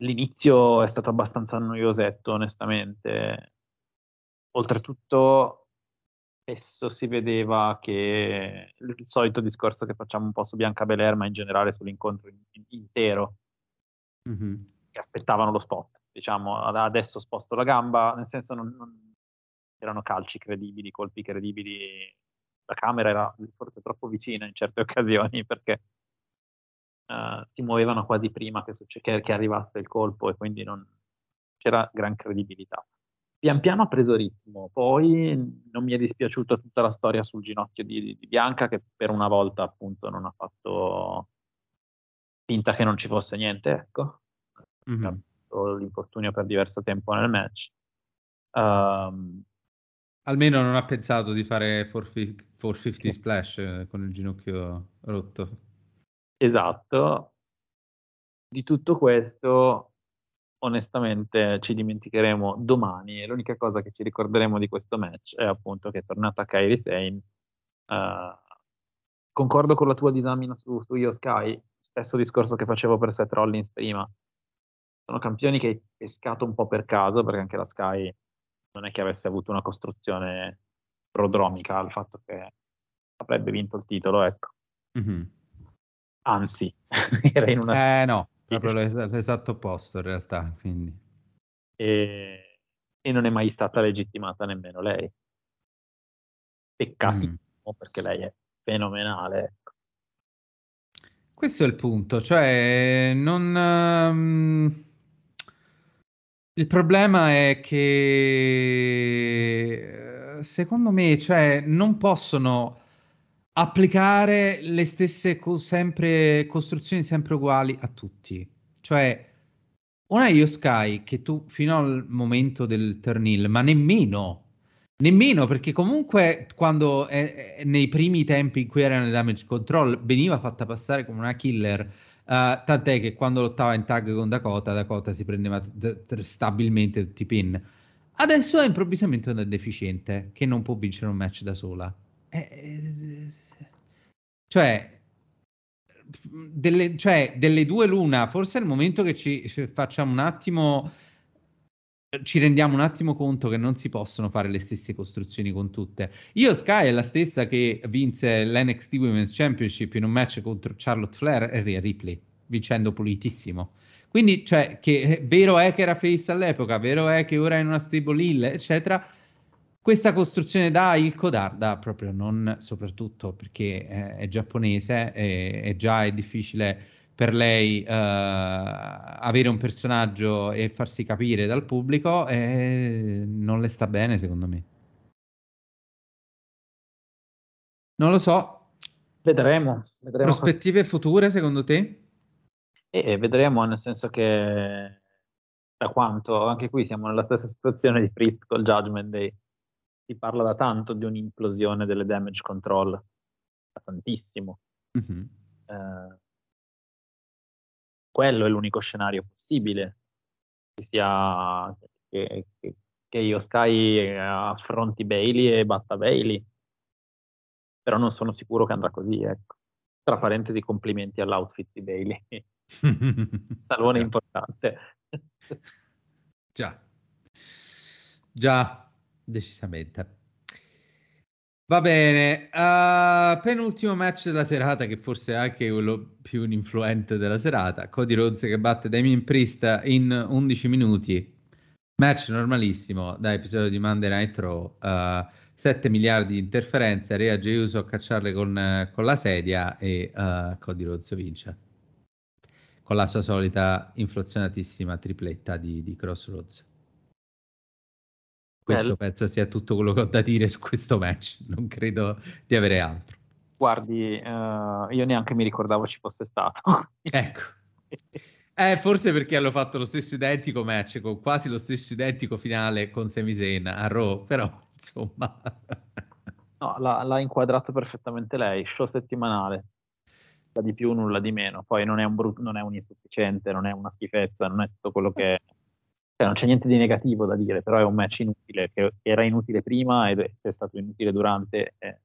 L'inizio è stato abbastanza noiosetto, onestamente. Oltretutto, spesso si vedeva che il solito discorso che facciamo un po' su Bianca Belair, ma in generale sull'incontro intero, mm-hmm. che aspettavano lo spot. Diciamo, adesso sposto la gamba, nel senso non, non erano calci credibili, colpi credibili. La camera era forse troppo vicina in certe occasioni perché uh, si muovevano quasi prima che, succe- che, che, arrivasse il colpo e quindi non c'era gran credibilità. Pian piano ha preso ritmo, poi non mi è dispiaciuta tutta la storia sul ginocchio di, di Bianca che per una volta appunto non ha fatto finta che non ci fosse niente, ecco. Mm-hmm. L'infortunio per diverso tempo nel match. Um, Almeno non ha pensato di fare 450 splash eh, con il ginocchio rotto. Esatto. Di tutto questo, onestamente, ci dimenticheremo domani e l'unica cosa che ci ricorderemo di questo match è appunto che è tornata Kairi Sane. Uh, concordo con la tua disamina su, su Io Sky, stesso discorso che facevo per Seth Rollins prima. Sono campioni che hai pescato un po' per caso, perché anche la Sky non è che avesse avuto una costruzione prodromica al fatto che avrebbe vinto il titolo, ecco. Mm-hmm anzi, era in una... Eh no, proprio l'es- l'esatto opposto in realtà, quindi. E... e, non è mai stata legittimata nemmeno lei. Peccati, mm. perché lei è fenomenale. Ecco. Questo è il punto, cioè non... Um... Il problema è che secondo me, cioè, non possono applicare le stesse co- sempre, costruzioni sempre uguali a tutti. Cioè, una Io Sky che tu fino al momento del turn ma nemmeno, nemmeno perché comunque quando eh, nei primi tempi in cui era nel damage control veniva fatta passare come una killer, uh, tant'è che quando lottava in tag con Dakota, Dakota si prendeva d- d- stabilmente tutti i pin. Adesso è improvvisamente una deficiente che non può vincere un match da sola. Eh, cioè, delle, cioè, delle due l'una, forse è il momento che ci facciamo un attimo, ci rendiamo un attimo conto che non si possono fare le stesse costruzioni con tutte. Io Sky è la stessa che vinse l'NXT Women's Championship in un match contro Charlotte Flair e Rhea Ripley, vincendo pulitissimo. Quindi, cioè, che vero è che era face all'epoca, vero è che ora è in una stable hill, eccetera questa costruzione da Ilko Darda proprio non soprattutto perché è, è giapponese e, e, già è difficile per lei uh, avere un personaggio e farsi capire dal pubblico e non le sta bene secondo me. Non lo so. Vedremo, vedremo. Prospettive cosa... future secondo te? E vedremo nel senso che da quanto anche qui siamo nella stessa situazione di Priest col Judgment Day si parla da tanto di un'implosione delle damage control, da tantissimo. Mm-hmm. Eh, quello è l'unico scenario possibile, che sia che, che, che io Sky affronti Bailey e batta Bailey, però non sono sicuro che andrà così, ecco. Tra parentesi, complimenti all'outfit di Bailey. Salone importante. Già. Già, decisamente. Va bene, uh, penultimo match della serata, che forse è anche quello più influente della serata. Cody Rhodes che batte Damien Priest in 11 minuti. Match normalissimo da episodio di Monday Night Raw. Uh, 7 miliardi di interferenze, Rea J. Uso a cacciarle con, con, la sedia e uh, Cody Rhodes vince. Con la sua solita inflazionatissima tripletta di, di Crossroads. Questo Bello. penso sia tutto quello che ho da dire su questo match, non credo di avere altro. Guardi, uh, io neanche mi ricordavo ci fosse stato. ecco. Eh, forse perché hanno fatto lo stesso identico match, con quasi lo stesso identico finale con Zayn a Raw, però insomma... no, l'ha, l'ha, inquadrato perfettamente lei, show settimanale, nulla di più, nulla di meno. Poi non è un, brut- non è un insufficiente, non è una schifezza, non è tutto quello che cioè, non c'è niente di negativo da dire, però è un match inutile, che era inutile prima ed è stato inutile durante. Eh.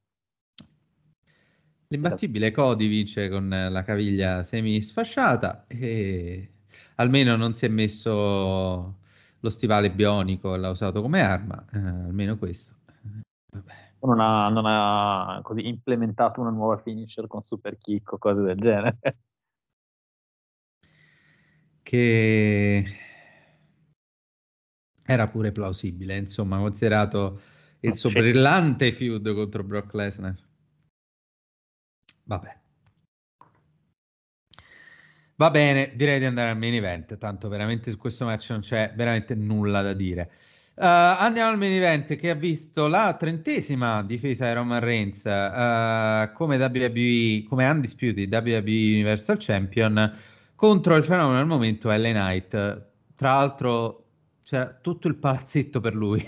L'imbattibile Cody vince con la caviglia semi sfasciata e almeno non si è messo lo stivale bionico l'ha usato come arma, eh, almeno questo. Non ha, non ha così implementato una nuova finisher con super kick o cose del genere. Che era pure plausibile, insomma, considerato il suo brillante feud contro Brock Lesnar. Vabbè. Va bene, direi di andare al main event, tanto veramente su questo match non c'è veramente nulla da dire. Uh, andiamo al main event che ha visto la trentesima difesa di Roman Reigns uh, come WWE, come Undisputed WWE Universal Champion contro il fenomeno al momento LA Knight. Tra l'altro c'era tutto il palazzetto per lui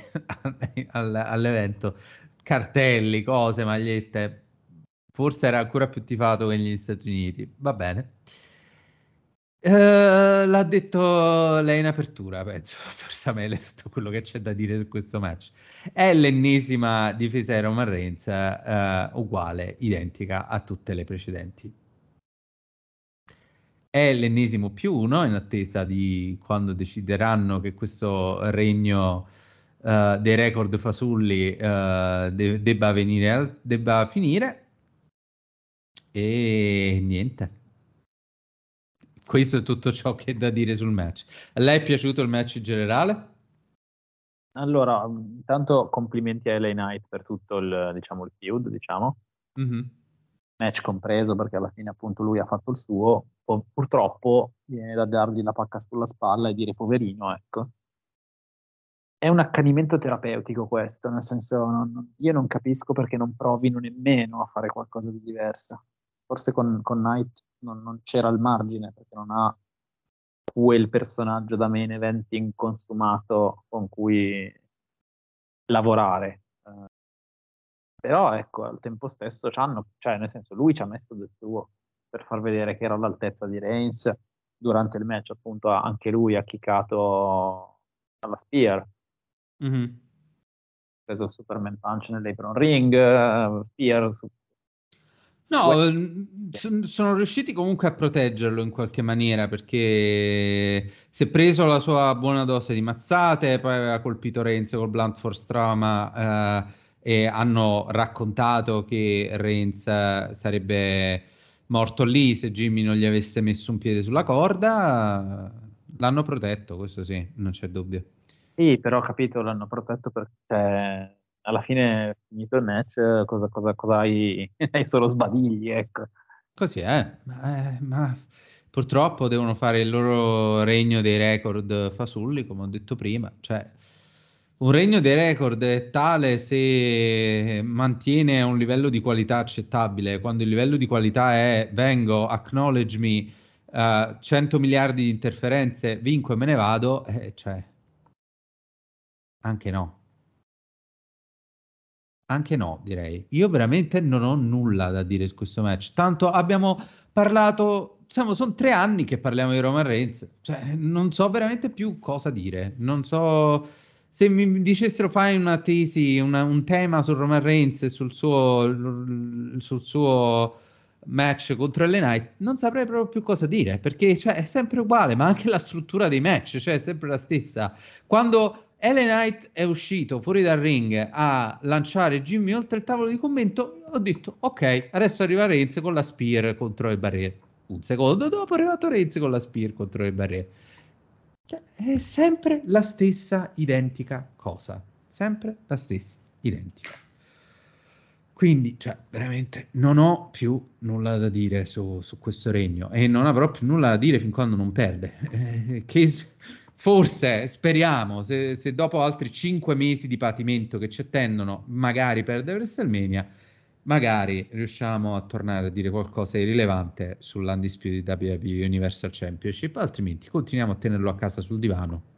all'evento, cartelli, cose, magliette. Forse era ancora più tifato che negli Stati Uniti. Va bene. Uh, l'ha detto lei in apertura, penso, dottor Samele, tutto quello che c'è da dire su questo match. È l'ennesima difesa di Roman Reigns, uh, uguale, identica a tutte le precedenti è l'ennesimo più uno in attesa di quando decideranno che questo regno uh, dei record fasulli uh, de- debba, venire, debba finire. E niente. Questo è tutto ciò che è da dire sul match. A lei è piaciuto il match in generale? Allora, intanto complimenti a LA Knight per tutto il, diciamo, il feud, diciamo. Mm-hmm match compreso, perché alla fine appunto lui ha fatto il suo, purtroppo viene da dargli la pacca sulla spalla e dire poverino, ecco. È un accanimento terapeutico questo, nel senso non, io non capisco perché non provino nemmeno a fare qualcosa di diverso. Forse con, con Knight non, non c'era il margine, perché non ha quel personaggio da main eventing consumato con cui lavorare. Però ecco, al tempo stesso cioè nel senso lui ci ha messo del suo per far vedere che era all'altezza di Reigns durante il match appunto anche lui ha kickato alla Spear mm-hmm. preso Superman Punch nell'Apron Ring Spear No, sono riusciti comunque a proteggerlo in qualche maniera perché si è preso la sua buona dose di mazzate, poi aveva colpito Reigns col Blunt Force Trauma, eh, e hanno raccontato che Reigns sarebbe morto lì se Jimmy non gli avesse messo un piede sulla corda. L'hanno protetto, questo sì, non c'è dubbio. Sì, però ho capito, l'hanno protetto perché alla fine, finito il match, cosa, cosa, cosa hai? hai solo sbadigli, ecco. Così è, ma, eh, ma purtroppo devono fare il loro regno dei record fasulli, come ho detto prima, cioè un regno dei record è tale se mantiene un livello di qualità accettabile, quando il livello di qualità è vengo, acknowledge me, uh, 100 miliardi di interferenze, vinco e me ne vado, eh, cioè anche no. Anche no, direi. Io veramente non ho nulla da dire su questo match. Tanto abbiamo parlato, diciamo, sono tre anni che parliamo di Roman Reigns. Cioè, non so veramente più cosa dire. Non so se mi dicessero fai una tesi, una, un tema su Roman Reigns e sul suo, sul suo match contro LA Knight, non saprei proprio più cosa dire, perché cioè, è sempre uguale, ma anche la struttura dei match, cioè è sempre la stessa. Quando LA Knight è uscito fuori dal ring a lanciare Jimmy oltre il tavolo di commento, ho detto ok, adesso arriva Reigns con la Spear contro le barriere. Un secondo dopo è arrivato Reigns con la Spear contro le barriere. Cioè, è sempre la stessa identica cosa. Sempre la stessa identica. Quindi, cioè, veramente non ho più nulla da dire su, su questo regno e non avrò più nulla da dire fin quando non perde. Eh, che forse, speriamo, se, se, dopo altri cinque mesi di patimento che ci attendono, magari perde WrestleMania, magari riusciamo a tornare a dire qualcosa di rilevante sull'Undisputed WWE Universal Championship, altrimenti continuiamo a tenerlo a casa sul divano.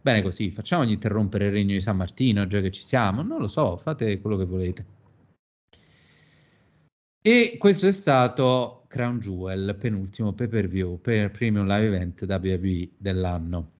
Bene così, facciamogli interrompere il regno di San Martino, già che ci siamo, non lo so, fate quello che volete. E questo è stato Crown Jewel, penultimo pay per view per Premium Live Event WWE dell'anno.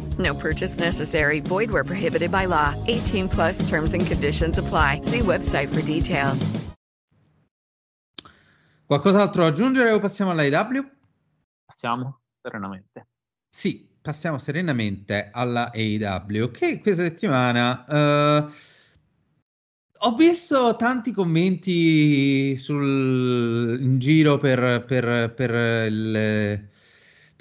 No purchase necessary. Void where prohibited by law. 18 plus terms and conditions apply. See website for details. Qualcos'altro da aggiungere o passiamo all'AEW? Passiamo serenamente. Sì, passiamo serenamente alla AEW che questa settimana uh, ho visto tanti commenti sul, in giro per, per, per il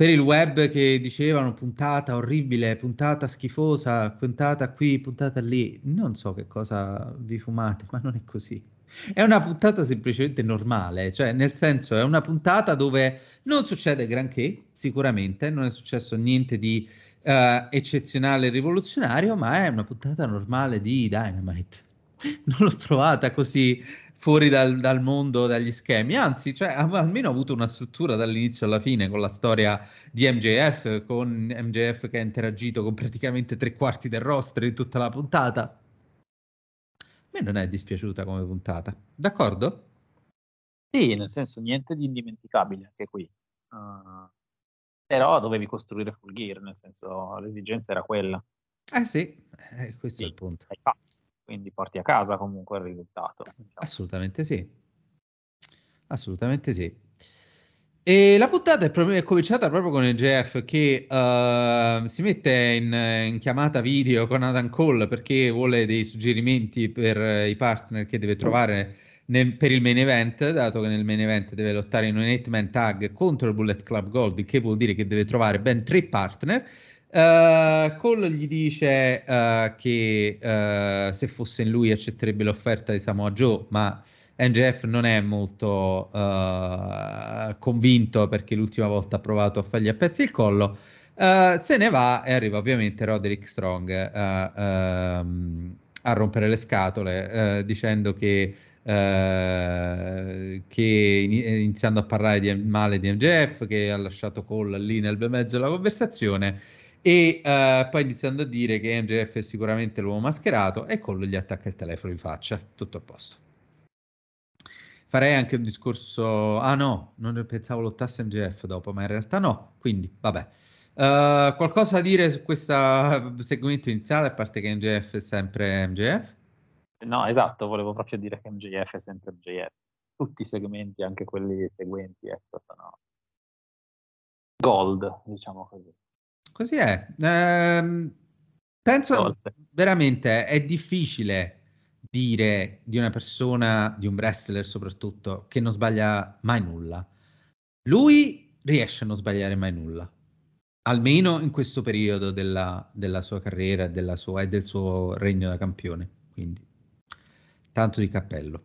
per il web che dicevano puntata orribile, puntata schifosa, puntata qui, puntata lì. Non so che cosa vi fumate, ma non è così. È una puntata semplicemente normale, cioè nel senso è una puntata dove non succede granché, sicuramente, non è successo niente di uh, eccezionale e rivoluzionario, ma è una puntata normale di Dynamite. Non l'ho trovata così fuori dal, dal, mondo, dagli schemi, anzi, cioè, ha almeno avuto una struttura dall'inizio alla fine con la storia di MJF, con MJF che ha interagito con praticamente tre quarti del roster in tutta la puntata. A me non è dispiaciuta come puntata, d'accordo? Sì, nel senso niente di indimenticabile anche qui. Uh, però dovevi costruire full gear, nel senso l'esigenza era quella. Eh sì, eh, questo sì, è il punto. Hai fatto quindi porti a casa comunque il risultato. Diciamo. Assolutamente sì. Assolutamente sì. E la puntata è, proprio, è cominciata proprio con il GF che uh, si mette in, in, chiamata video con Adam Cole perché vuole dei suggerimenti per i partner che deve trovare nel, per il main event, dato che nel main event deve lottare in un 8-man tag contro il Bullet Club Gold, che vuol dire che deve trovare ben tre partner. Uh, Cole gli dice uh, che uh, se fosse in lui accetterebbe l'offerta di Samoa Joe, ma NGF non è molto convinto perché l'ultima volta ha provato a fargli a pezzi il collo. se ne va e arriva ovviamente Roderick Strong um, a rompere le scatole dicendo che eh, che iniziando a parlare di male di MJF che ha lasciato Cole lì nel mezzo della conversazione e uh, poi iniziando a dire che MJF è sicuramente l'uomo mascherato e Cole gli attacca il telefono in faccia, tutto a posto. Farei anche un discorso, ah no, non pensavo lottasse MJF dopo, ma in realtà no, quindi vabbè. Uh, qualcosa da dire su questo segmento iniziale, a parte che MJF è sempre MJF? No, esatto, volevo proprio dire che MJF è sempre MJF. Tutti i segmenti, anche quelli seguenti, ecco, sono gold, diciamo così. Così è. Ehm, penso veramente è difficile dire di una persona, di un wrestler soprattutto, che non sbaglia mai nulla. Lui riesce a non sbagliare mai nulla, almeno in questo periodo della, della sua carriera della sua, e del suo regno da campione. Quindi, tanto di cappello.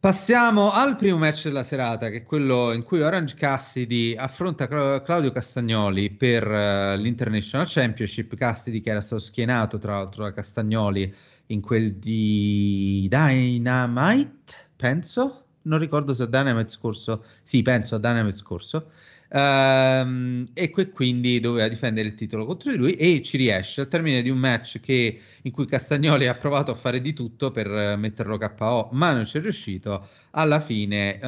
Passiamo al primo match della serata, che è quello in cui Orange Cassidy affronta Claudio Castagnoli per uh, l'International Championship. Cassidy che era stato schienato tra l'altro da Castagnoli in quel di Dynamite, penso. Non ricordo se a Dynamite scorso. Sì, penso a Dynamite scorso. Um, e quindi doveva difendere il titolo contro di lui e ci riesce al termine di un match che, in cui Castagnoli ha provato a fare di tutto per uh, metterlo KO ma non ci è riuscito alla fine uh,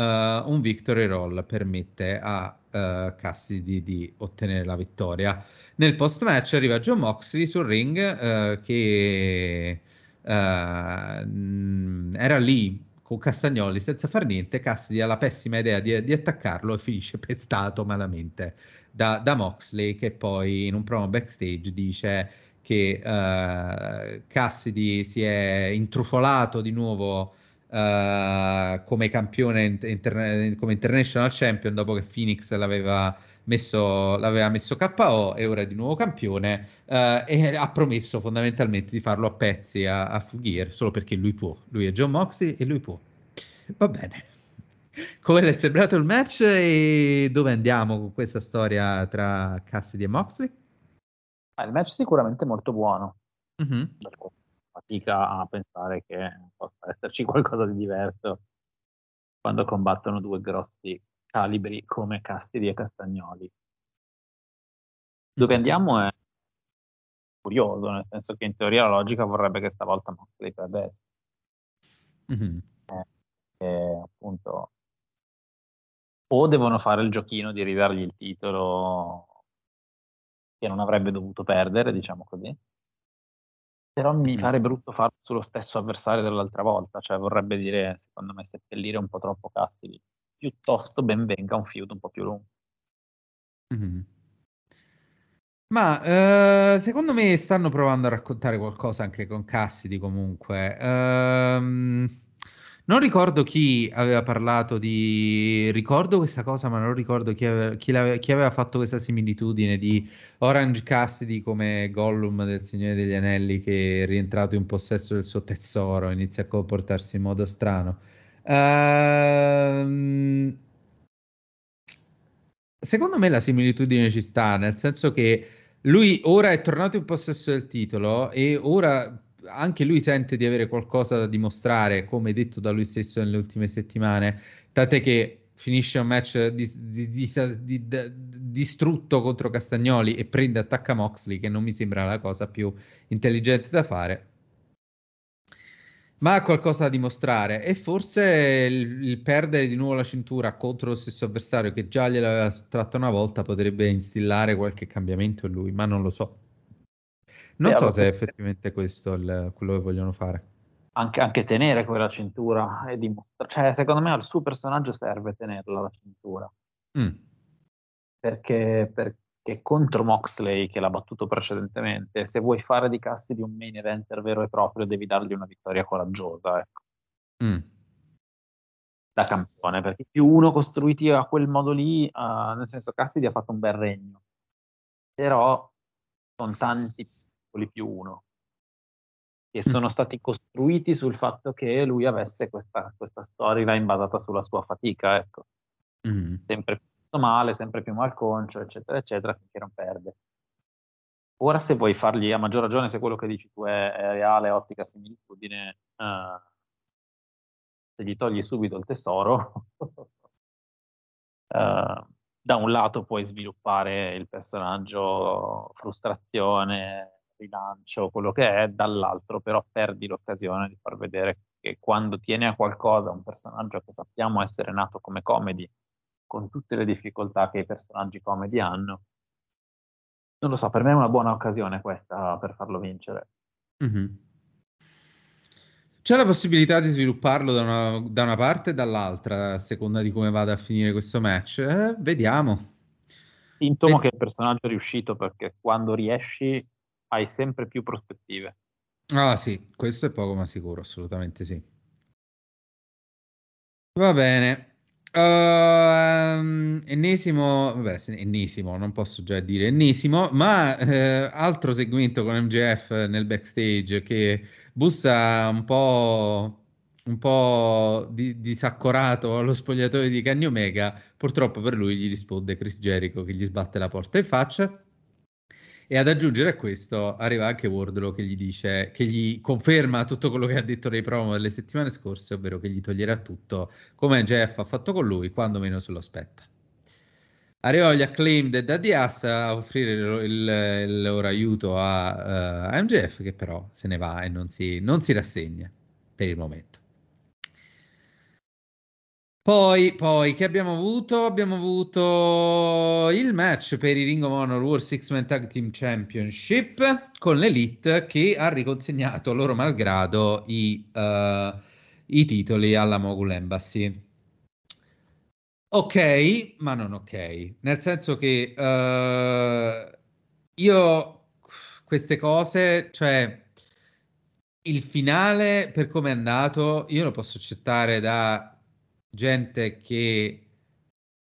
un victory roll permette a uh, Cassidy di ottenere la vittoria. Nel post match arriva John Moxley sul ring che era lì con Castagnoli senza far niente, Cassidy ha la pessima idea di, di attaccarlo e finisce pestato malamente da, da, Moxley che poi in un promo backstage dice che uh, Cassidy si è intrufolato di nuovo uh, come campione inter- come international champion dopo che Phoenix l'aveva messo, l'aveva messo KO e ora è di nuovo campione uh, e ha promesso fondamentalmente di farlo a pezzi a, a Full Gear solo perché lui può, lui è John Moxley e lui può. Va bene. Come è sembrato il match e dove andiamo con questa storia tra Cassidy e Moxley? Ah, il match sicuramente molto buono. Mm-hmm. Fatica a pensare che possa esserci qualcosa di diverso quando combattono due grossi calibri come Cassidy e Castagnoli. Dove andiamo è curioso, nel senso che in teoria la logica vorrebbe che stavolta Moxley perdesse. Mm-hmm. Eh, eh, appunto, o devono fare il giochino di ridargli il titolo che non avrebbe dovuto perdere, diciamo così. Però mi mm. pare brutto farlo sullo stesso avversario dell'altra volta, cioè vorrebbe dire, secondo me, seppellire un po' troppo Cassidy piuttosto ben venga un feud un po' più lungo. Mm-hmm. Ma eh, secondo me stanno provando a raccontare qualcosa anche con Cassidy comunque. Ehm, non ricordo chi aveva parlato di... Ricordo questa cosa, ma non ricordo chi aveva, chi chi aveva fatto questa similitudine di Orange Cassidy come Gollum del Signore degli Anelli che rientrato in possesso del suo tesoro inizia a comportarsi in modo strano. Ehm, secondo me la similitudine ci sta, nel senso che lui ora è tornato in possesso del titolo e ora anche lui sente di avere qualcosa da dimostrare, come detto da lui stesso nelle ultime settimane, tant'è che finisce un match di, di, di, distrutto contro Castagnoli e prende attacca Moxley, che non mi sembra la cosa più intelligente da fare ma ha qualcosa da dimostrare e forse il, il, perdere di nuovo la cintura contro lo stesso avversario che già gliel'aveva sottratta una volta potrebbe instillare qualche cambiamento in lui, ma non lo so. Non Beh, so se è effettivamente questo il, quello che vogliono fare. Anche, anche tenere quella cintura e dimostrare, cioè secondo me al suo personaggio serve tenerla la cintura. Mm. Perché, per, che contro Moxley che l'ha battuto precedentemente, se vuoi fare di Cassidy un main eventer vero e proprio devi dargli una vittoria coraggiosa. Ecco. Mm. da campione, perché più uno costruiti a quel modo lì, uh, nel senso Cassidy ha fatto un bel regno, però con tanti piccoli più uno, che sono stati costruiti sul fatto che lui avesse questa, questa storyline basata sulla sua fatica, ecco. Mm. Sempre più male, sempre più malconcio, eccetera, eccetera, finché non perde. Ora se vuoi fargli, a maggior ragione, se quello che dici tu è, è reale, ottica, similitudine, uh, se gli togli subito il tesoro, uh, da un lato puoi sviluppare il personaggio frustrazione, rilancio, quello che è, dall'altro però perdi l'occasione di far vedere che quando tiene a qualcosa un personaggio che sappiamo essere nato come comedy, con tutte le difficoltà che i personaggi comedy hanno, non lo so, per me è una buona occasione questa per farlo vincere. Mm-hmm. C'è la possibilità di svilupparlo da una, da una, parte e dall'altra, a seconda di come vada a finire questo match. Eh, vediamo. Sintomo Beh. che il personaggio è riuscito perché quando riesci hai sempre più prospettive. Ah sì, questo è poco ma sicuro, assolutamente sì. Va bene. Uh, ennesimo, vabbè, ennesimo, non posso già dire ennesimo, ma eh, altro segmento con MJF nel backstage che bussa un po', un po di, disaccorato allo spogliatoio di Kenny Omega. Purtroppo per lui gli risponde Chris Jericho che gli sbatte la porta in faccia. E ad aggiungere a questo arriva anche Wardlow che gli dice, che gli conferma tutto quello che ha detto nei promo delle settimane scorse, ovvero che gli toglierà tutto, come Jeff ha fatto con lui, quando meno se lo aspetta. Arrivano gli acclaimed da Diaz a offrire il, il, il loro aiuto a, uh, a, MJF, che però se ne va e non si, non si rassegna per il momento. Poi, poi, che abbiamo avuto? Abbiamo avuto il match per i Ring of Honor World Six Man Tag Team Championship con l'Elite che ha riconsegnato loro malgrado i, uh, i titoli alla Mogul Embassy. Ok, ma non ok. Nel senso che uh, io queste cose, cioè il finale per come è andato, io lo posso accettare da gente che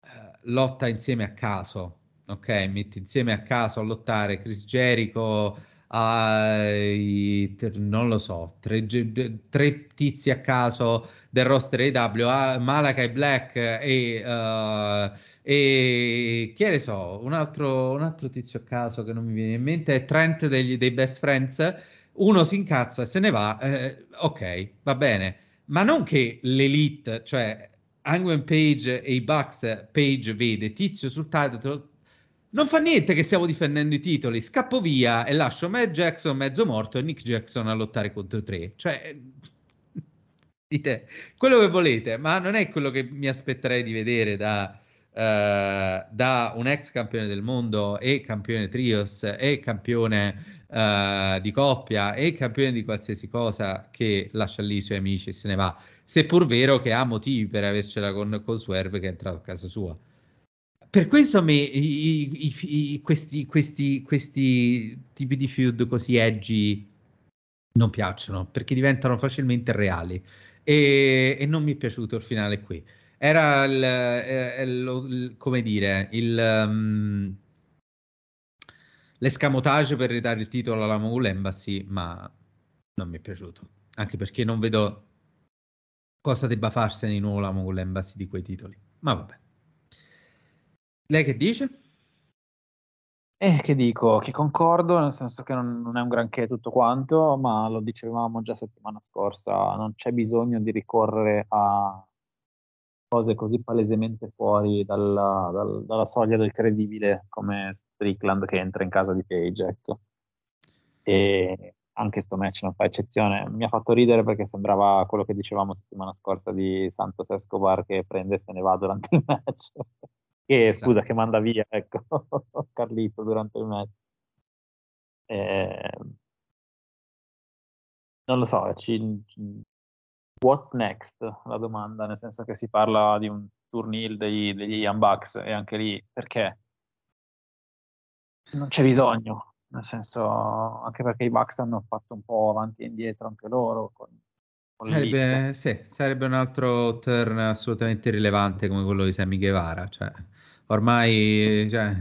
uh, lotta insieme a caso, ok? Metti insieme a caso a lottare Chris Jericho, ai, non lo so, tre, tre, tizi a caso del roster AW, Malakai Black e, uh, e che ne so, un altro, un altro tizio a caso che non mi viene in mente è Trent degli, dei Best Friends. Uno si incazza e se ne va, eh, ok, va bene, ma non che l'elite, cioè Hangman Page e i Bucks, Page vede tizio sul title, non fa niente che stiamo difendendo i titoli, scappo via e lascio Matt Jackson mezzo morto e Nick Jackson a lottare contro tre. Cioè, dite quello che volete, ma non è quello che mi aspetterei di vedere da, uh, da un ex campione del mondo e campione trios e campione uh, di coppia e campione di qualsiasi cosa che lascia lì i suoi amici e se ne va seppur vero che ha motivi per avercela con, con Swerve che è entrato a casa sua. Per questo a me i, i, i, questi, questi, questi tipi di feud così edgy non piacciono perché diventano facilmente reali e, e non mi è piaciuto il finale qui. Era il, eh, il, il come dire, il, um, l'escamotage per ridare il titolo alla Mogul Embassy, ma non mi è piaciuto. Anche perché non vedo cosa debba farsene di nuovo la Mogul Embassy di quei titoli. Ma vabbè. Lei che dice? Eh, che dico, che concordo, nel senso che non, non, è un granché tutto quanto, ma lo dicevamo già settimana scorsa, non c'è bisogno di ricorrere a cose così palesemente fuori dalla, dal, dalla soglia del credibile come Strickland che entra in casa di Page, ecco. E anche sto match non fa eccezione. Mi ha fatto ridere perché sembrava quello che dicevamo settimana scorsa di Santos Escobar che prende e se ne va durante il match. che esatto. scusa, che manda via, ecco, Carlito durante il match. Eh, non lo so, ci, what's next? La domanda, nel senso che si parla di un turnil degli, degli Young Bucks e anche lì perché non c'è bisogno nel senso anche perché i Bucks hanno fatto un po' avanti e indietro anche loro con Sarebbe, sì, sarebbe un altro turn assolutamente rilevante come quello di Sammy Guevara. Cioè, ormai cioè,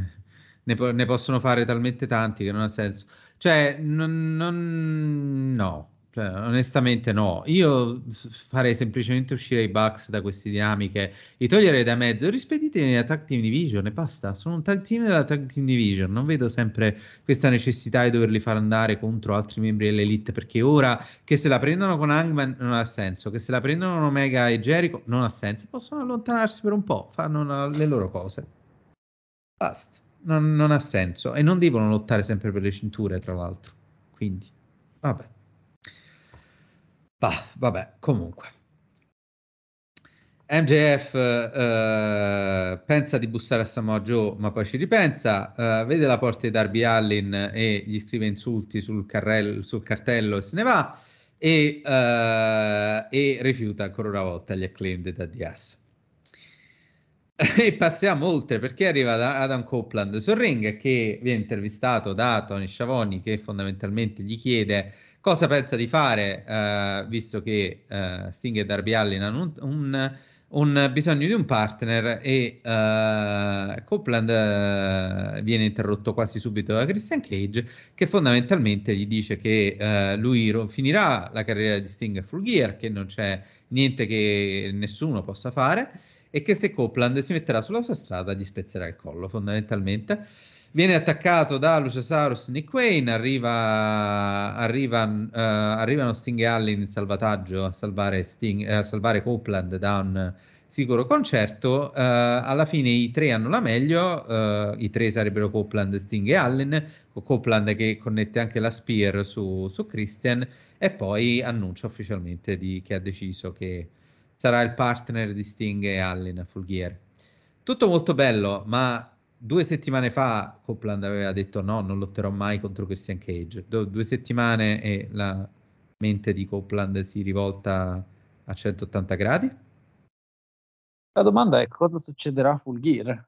ne, po- ne, possono fare talmente tanti che non ha senso. Cioè, non, non no, cioè, onestamente no, io farei semplicemente uscire i Bucks da queste dinamiche, li toglierei da mezzo, rispediteli nella Tag Team Division e basta, sono un tag team della Tag Team Division, non vedo sempre questa necessità di doverli far andare contro altri membri dell'Elite, perché ora che se la prendono con Hangman non ha senso, che se la prendono con Omega e Jericho non ha senso, possono allontanarsi per un po', fanno le loro cose. Basta, non, non ha senso. E non devono lottare sempre per le cinture, tra l'altro, quindi vabbè. Bah, vabbè, comunque. MJF eh, pensa di bussare a Samoa Joe, ma poi ci ripensa, eh, vede la porta di Darby Allin e gli scrive insulti sul, carrello, sul cartello e se ne va e, eh, e rifiuta ancora una volta gli acclaimed da DS. e passiamo oltre perché arriva Adam Copeland sul ring che viene intervistato da Tony Sciavoni che fondamentalmente gli chiede cosa pensa di fare, uh, visto che uh, Sting e Darby Allin hanno un, un, un, bisogno di un partner e uh, Copeland viene interrotto quasi subito da Christian Cage che fondamentalmente gli dice che lui ro- finirà la carriera di Sting a Full Gear, che non c'è niente che nessuno possa fare e che se Copeland si metterà sulla sua strada gli spezzerà il collo fondamentalmente viene attaccato da Luciasaurus Nick Wayne, arriva, arriva, uh, arrivano Sting e Allin in salvataggio a salvare, Sting, eh, a salvare Copeland da un sicuro concerto. Uh, alla fine i tre hanno la meglio, uh, i tre sarebbero Copeland, Sting e Allen, Copeland che connette anche la Spear su, su Christian e poi annuncia ufficialmente di, che ha deciso che sarà il partner di Sting e Allen a Full Gear. Tutto molto bello, ma due settimane fa Copland aveva detto no, non lotterò mai contro Christian Cage. Do, due settimane e la mente di Copland si rivolta a 180 gradi? La domanda è cosa succederà a Full Gear?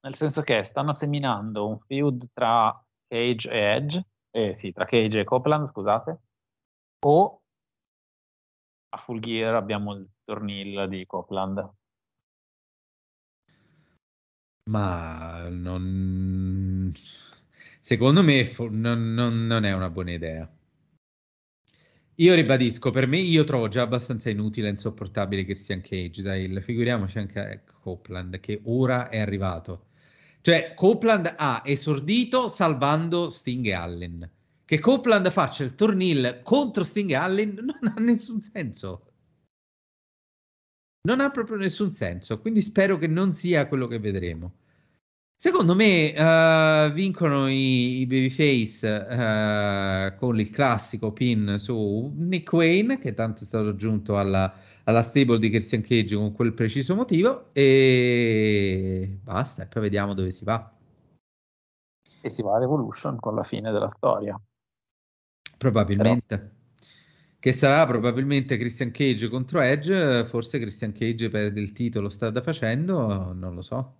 Nel senso che stanno seminando un feud tra Cage e Edge, eh sì, tra Cage e Copland, scusate, o a Full Gear abbiamo il tornil di Copland. Ma non... Secondo me non, non, non è una buona idea. Io ribadisco, per me io trovo già abbastanza inutile e insopportabile Christian Cage, dai, figuriamoci anche Copeland che ora è arrivato. Cioè, Copeland ha esordito salvando Sting e Allen. Che Copeland faccia il tornil contro Sting e Allen non ha nessun senso. Non ha proprio nessun senso, quindi spero che non sia quello che vedremo. Secondo me uh, vincono i, i Babyface uh, con il classico pin su Nick Wayne, che tanto è stato aggiunto alla, alla stable di Christian Cage con quel preciso motivo, e basta, e poi vediamo dove si va. E si va a Revolution con la fine della storia. Probabilmente. Però che sarà probabilmente Christian Cage contro Edge, forse Christian Cage perde il titolo strada facendo, non lo so.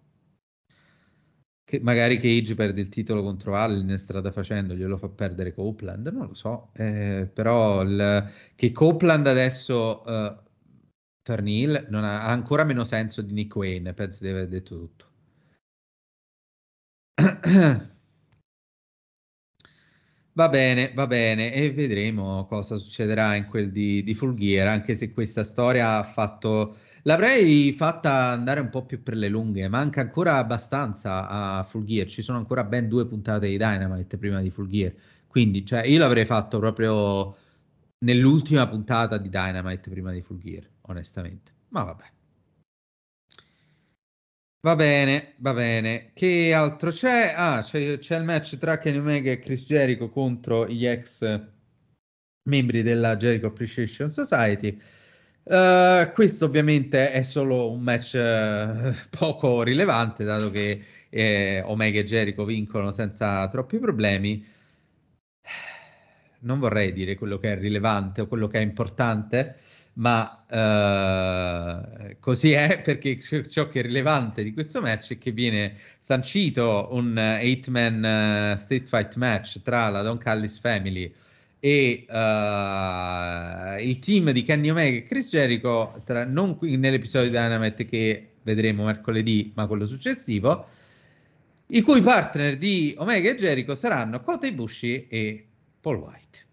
Che magari Cage perde il titolo contro Allen strada facendo, glielo fa perdere Copeland, non lo so. Eh, però il, che Copeland adesso uh, turn heel non ha, ha, ancora meno senso di Nick Wayne, penso di aver detto tutto. Va bene, va bene, e vedremo cosa succederà in quel di, di Gear, anche se questa storia ha fatto... L'avrei fatta andare un po' più per le lunghe, manca ancora abbastanza a Full Gear, ci sono ancora ben due puntate di Dynamite prima di Full Gear, quindi cioè, io l'avrei fatto proprio nell'ultima puntata di Dynamite prima di Full Gear, onestamente, ma vabbè. Va bene, va bene. Che altro c'è? Ah, c'è, c'è il match tra Kenny Omega e Chris Jericho contro gli ex membri della Jericho Appreciation Society. Uh, questo ovviamente è solo un match uh, poco rilevante, dato che eh, Omega e Jericho vincono senza troppi problemi. Non vorrei dire quello che è rilevante o quello che è importante, ma uh, così è perché ciò che è rilevante di questo match è che viene sancito un 8-man uh, Street Fight match tra la Don Callis Family e uh, il team di Kenny Omega e Chris Jericho, tra, non qui nell'episodio di Dynamite che vedremo mercoledì, ma quello successivo, i cui partner di Omega e Jericho saranno Kota Ibushi e Paul White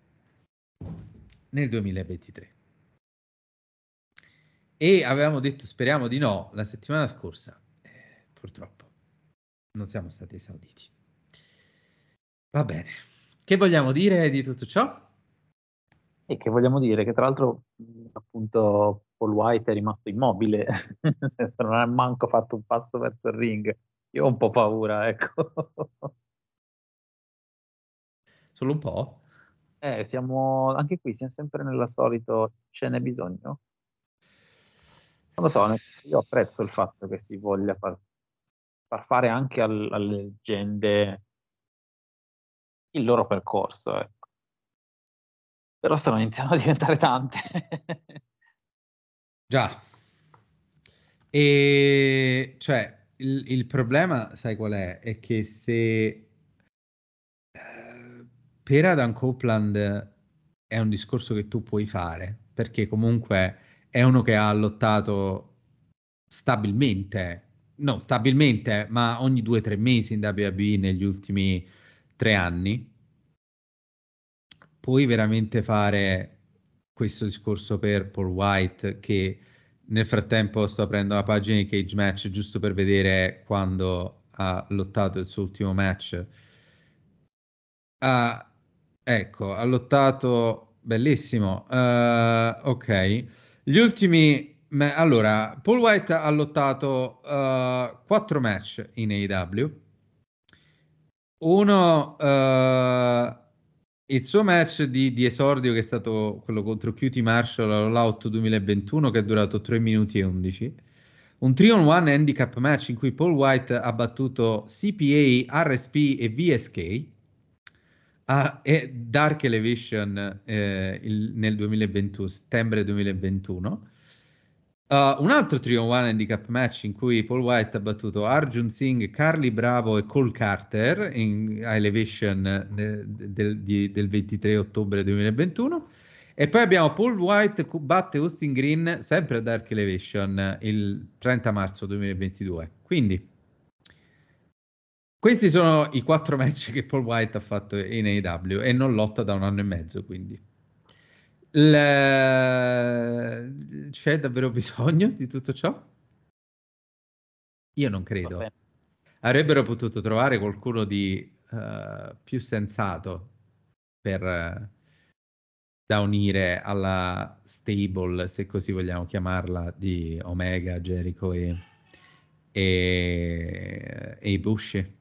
nel 2023. E avevamo detto speriamo di no la settimana scorsa, eh, purtroppo non siamo stati esauditi. Va bene, che vogliamo dire di tutto ciò? E che vogliamo dire che tra l'altro appunto Paul White è rimasto immobile, nel senso non ha manco fatto un passo verso il ring. Io ho un po' paura, ecco. Solo un po'? Eh, siamo anche qui, siamo sempre nella solita ce n'è bisogno. Non lo so, io apprezzo il fatto che si voglia far, far fare anche al, alle leggende il loro percorso, ecco. Però stanno iniziando a diventare tante. Già. E cioè, il, il, problema, sai qual è? È che se eh, per Adam Copeland è un discorso che tu puoi fare, perché comunque è uno che ha lottato stabilmente, no, stabilmente, ma ogni due o tre mesi in WWE negli ultimi tre anni. Puoi veramente fare questo discorso per Paul White che nel frattempo sto aprendo la pagina di Cage Match giusto per vedere quando ha lottato il suo ultimo match. Uh, ecco, ha lottato bellissimo. Uh, ok, gli ultimi. Ma, allora, Paul White ha lottato uh, quattro match in AEW. Uno, uh, il suo match di, di, esordio che è stato quello contro QT Marshall all'Out 2021 che è durato 3 minuti e 11 un 3-on-1 handicap match in cui Paul White ha battuto CPA, RSP e VSK ah, e Dark Elevation eh, il, nel 2021, settembre 2021 Uh, un altro 3-on-1 handicap match in cui Paul White ha battuto Arjun Singh, Carly Bravo e Cole Carter in Elevation del, del, del 23 ottobre 2021. E poi abbiamo Paul White batte Austin Green sempre a Dark Elevation il 30 marzo 2022. Quindi questi sono i quattro match che Paul White ha fatto in AEW e non lotta da un anno e mezzo, quindi. Le... C'è davvero bisogno di tutto ciò? Io non credo. Avrebbero potuto trovare qualcuno di uh, più sensato per, uh, da unire alla stable, se così vogliamo chiamarla, di Omega, Jericho e, e, e Bushi.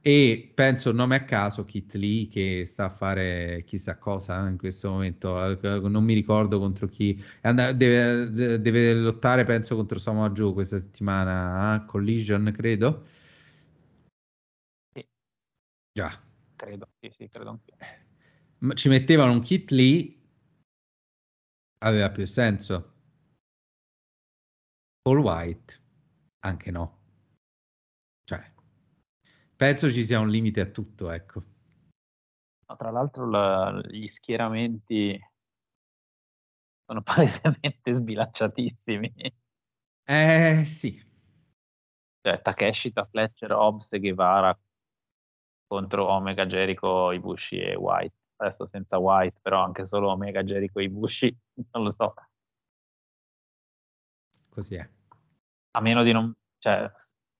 E penso nome a caso Kit Lee che sta a fare chissà cosa in questo momento, eh, non mi ricordo contro chi, deve, deve lottare penso contro Samoa Joe questa settimana, a Collision credo. Sì. Già. Credo, sì, sì, credo. Ma ci mettevano un Kit Lee, aveva più senso. Paul White, anche no. Penso ci sia un limite a tutto, ecco. No, tra l'altro la, gli schieramenti sono palesemente sbilanciatissimi. Eh sì. Cioè Takeshita, Fletcher, Hobbs e Guevara contro Omega, Jericho, Ibushi e White. Adesso senza White, però anche solo Omega, Jericho e Ibushi, non lo so. Così è. A meno di non... Cioè,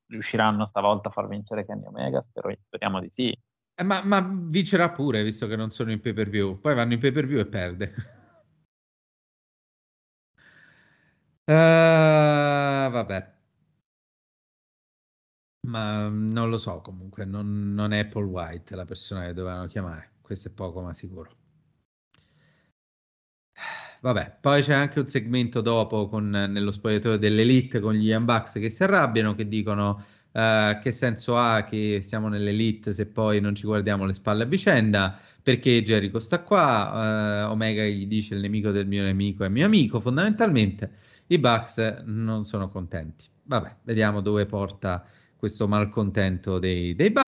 riusciranno stavolta a far vincere Kenny Omega? Spero, speriamo di sì. Eh, ma, ma, vincerà pure, visto che non sono in pay per view. Poi vanno in pay per view e perde. uh, vabbè. Ma non lo so comunque, non, non è Paul White la persona che dovevano chiamare. Questo è poco ma sicuro. Vabbè, poi c'è anche un segmento dopo con, nello spogliatoio dell'Elite con gli Unbox che si arrabbiano, che dicono uh, che senso ha che siamo nell'Elite se poi non ci guardiamo le spalle a vicenda, perché Jericho sta qua, uh, Omega gli dice il nemico del mio nemico è mio amico, fondamentalmente i Bucks non sono contenti. Vabbè, vediamo dove porta questo malcontento dei, dei Bucks.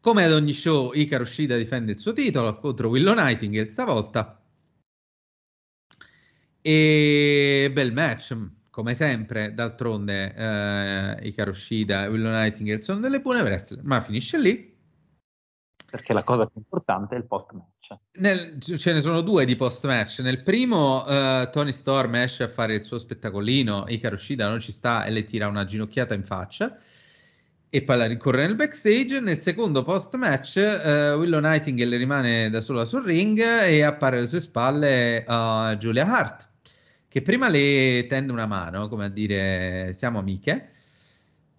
Come ad ogni show, Icaro Shida difende il suo titolo contro Willow Nightingale stavolta. E bel match, come sempre. D'altronde, eh, Icaro Shida e Willow Nightingale sono delle buone wrestler, ma finisce lì. Perché la cosa più importante è il post-match. Nel- ce ne sono due di post-match. Nel primo, eh, Tony Storm esce a fare il suo spettacolino, Icaro Shida non ci sta e le tira una ginocchiata in faccia. E poi la ricorre nel backstage. Nel secondo post-match, eh, Willow Nightingale rimane da sola sul ring e appare alle sue spalle uh, Julia Hart, che prima le tende una mano, come a dire siamo amiche.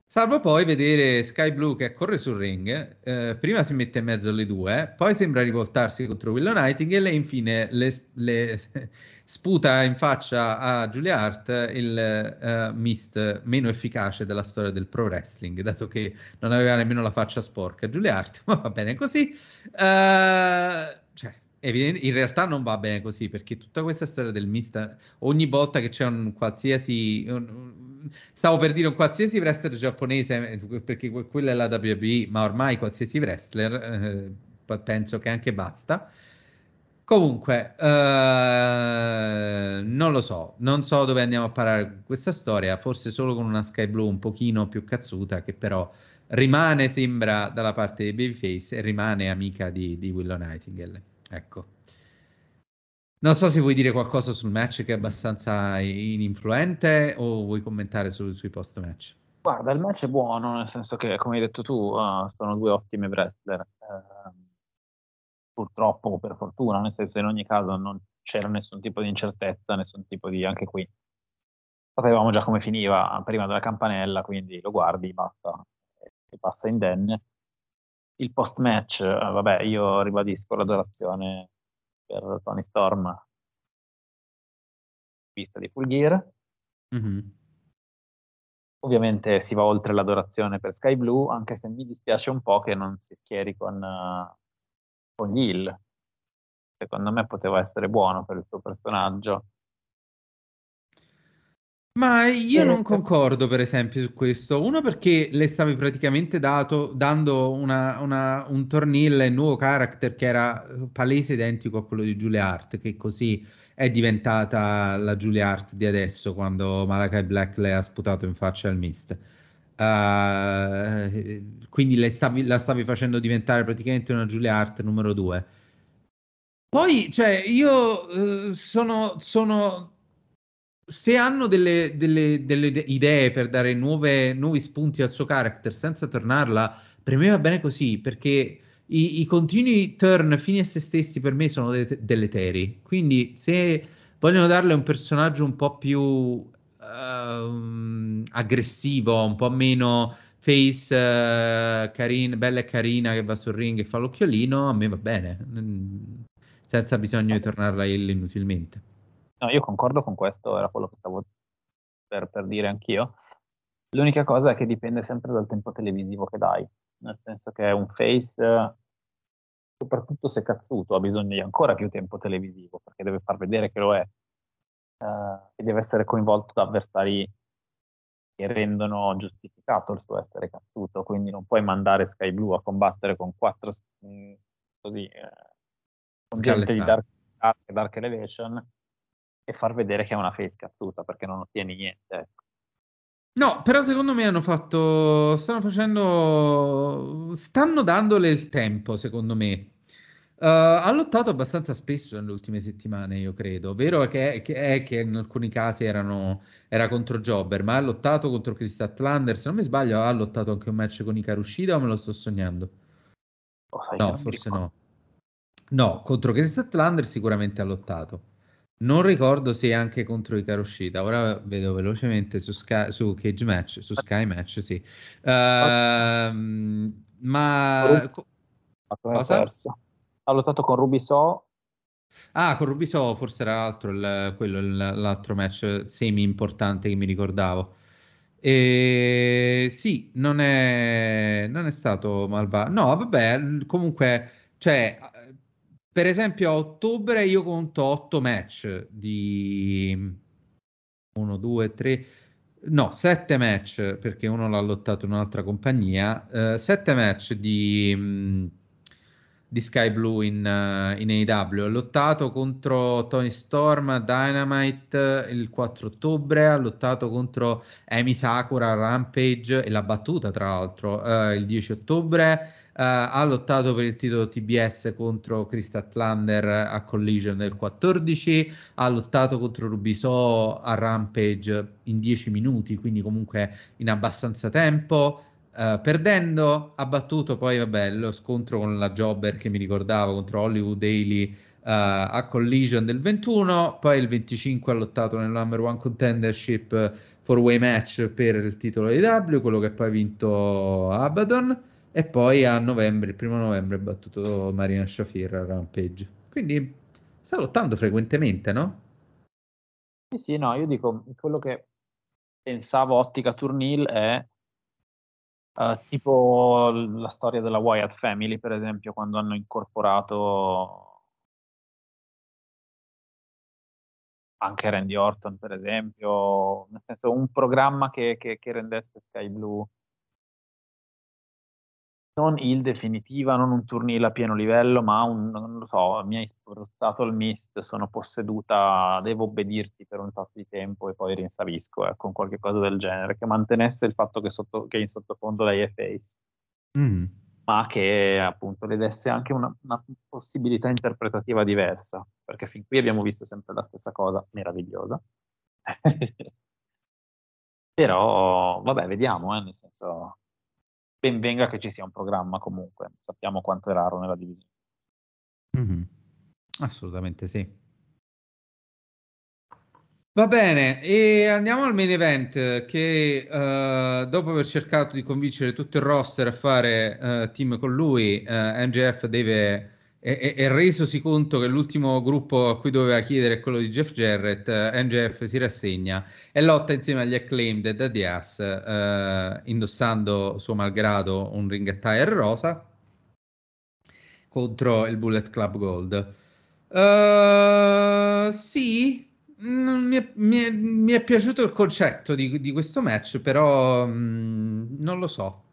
Salvo poi vedere Sky Blue che corre sul ring, eh, prima si mette in mezzo alle due, poi sembra rivoltarsi contro Willow Nightingale e infine le, le sputa in faccia a Julia Hart il eh, mist meno efficace della storia del pro wrestling, dato che non aveva nemmeno la faccia sporca Julia Hart, ma va bene così. Eh, cioè, in realtà non va bene così, perché tutta questa storia del mist, ogni volta che c'è un qualsiasi... un- Stavo per dire un qualsiasi wrestler giapponese, perché que- quella è la WWE, ma ormai qualsiasi wrestler, eh, penso che anche basta. Comunque, eh, non lo so, non so dove andiamo a parare questa storia, forse solo con una Sky Blue un pochino più cazzuta, che però rimane, sembra, dalla parte dei Babyface e rimane amica di, di Willow Nightingale. Ecco. Non so se vuoi dire qualcosa sul match che è abbastanza ininfluente o vuoi commentare solo sui post-match. Guarda, il match è buono, nel senso che, come hai detto tu, eh, sono due ottime wrestler. Eh, purtroppo, o per fortuna, nel senso in ogni caso non c'era nessun tipo di incertezza, nessun tipo di... anche qui. Sapevamo già come finiva prima della campanella, quindi lo guardi, basta, e passa indenne. Il post-match, eh, vabbè, io ribadisco l'adorazione per Tony Storm, vista di Full Gear. Mhm. Ovviamente si va oltre l'adorazione per Sky Blue, anche se mi dispiace un po' che non si schieri con, eh, con gli Hill. Secondo me poteva essere buono per il suo personaggio. Ma io Eh, non eh. concordo, per esempio, su questo. Uno perché le stavi praticamente dato- dando una- una- un tornillo e nuovo character che era palese identico a quello di Julia Hart, che così è diventata la Julia Hart di adesso, quando Malakai Black le ha sputato in faccia al Mist. Eh, quindi stavi- la stavi facendo diventare praticamente una Julia Hart numero due. Poi, cioè, io eh, sono, sono se hanno delle, delle- delle ide- idee per dare nuove- nuovi spunti al suo character senza tornarla, per me va bene così, perché i, i continui turn fini a se stessi per me sono de- deleteri. Quindi se vogliono darle un personaggio un po' più ehm, aggressivo, un po' meno face eh, carin- bella e carina che va sul ring e fa l'occhiolino, a me va bene, Mm, senza bisogno di tornarla inutilmente. No, io concordo con questo, era quello che stavo per, per dire anch'io. L'unica cosa è che dipende sempre dal tempo televisivo che dai, nel senso che un face, soprattutto se cazzuto, ha bisogno di ancora più tempo televisivo, perché deve far vedere che lo è, eh, e deve essere coinvolto da avversari che rendono giustificato il suo essere cazzuto, quindi non puoi mandare Sky Blue a combattere con quattro mm, così, eh, con gente di Dark, Dark, Dark Elevation e far vedere che è una face cazzuta perché non ottieni niente. ecco. No, però secondo me hanno fatto, stanno facendo, stanno dandole il tempo, secondo me. Uh, ha lottato abbastanza spesso nelle ultime settimane, io credo. Vero che, che è che in alcuni casi erano, era contro Jobber, ma ha lottato contro Chris Statlander. Se non mi sbaglio, ha lottato anche un match con Ikaru Shida o me lo sto sognando? Oh, no, forse no. No, contro Chris Statlander sicuramente ha lottato. Non ricordo se anche contro Ikaru Shida. Ora vedo velocemente su, Sky, su Cage Match, su Sky Match, sì. Uh, ma... Cosa? Ha lottato con Rubiso. Ah, con Rubiso forse era l'altro, il, quello, il, l'altro match semi importante che mi ricordavo. E sì, non è, non è stato malvagio. No, vabbè, comunque, cioè, per esempio a ottobre io conto 8 match di 1, 2, 3, no, 7 match perché uno l'ha lottato in un'altra compagnia, 7 uh, match di... Di Sky Blue in, uh, in AEW. Ha lottato contro Tony Storm a Dynamite il 4 ottobre, ha lottato contro Amy Sakura a Rampage e l'ha battuta tra l'altro uh, il 10 ottobre. Uh, ha lottato per il titolo TBS contro Chris Atlander a Collision nel 14, ha lottato contro Rubiso a Rampage in 10 minuti, quindi comunque in abbastanza tempo. Uh, perdendo ha battuto poi vabbè, lo scontro con la Jobber che mi ricordavo contro Hollywood Daily uh, a Collision del 21 poi il 25 ha lottato nel number one contendership four way match per il titolo di W quello che poi ha vinto Abaddon e poi a novembre, il primo novembre ha battuto Marina Shafir a Rampage quindi sta lottando frequentemente no? Sì sì no io dico quello che pensavo ottica Turnil è Uh, tipo la storia della Wyatt Family, per esempio, quando hanno incorporato anche Randy Orton, per esempio, nel senso un programma che, che, che rendesse Sky Blue non il definitiva, non un turnile a pieno livello, ma un, non lo so, mi hai spruzzato il mist, sono posseduta, devo obbedirti per un tot di tempo e poi rinsavisco, ecco, con qualche cosa del genere, che mantenesse il fatto che, sotto, che in sottofondo lei è face, mm. ma che appunto le desse anche una, una possibilità interpretativa diversa, perché fin qui abbiamo visto sempre la stessa cosa, meravigliosa. Però, vabbè, vediamo, eh, nel senso, ben venga che ci sia un programma comunque, sappiamo quanto è raro nella divisione. Mm-hmm. Assolutamente sì. Va bene, e andiamo al main event che uh, dopo aver cercato di convincere tutto il roster a fare uh, team con lui, uh, eh, MJF deve e, e, resosi conto che l'ultimo gruppo a cui doveva chiedere è quello di Jeff Jarrett, eh, MJF si rassegna e lotta insieme agli acclaimed da Diaz, eh, indossando suo malgrado un ring attire rosa contro il Bullet Club Gold. Uh, sì, mm, mi è, mi, è, mi è, piaciuto il concetto di, di questo match, però mh, mm, non lo so.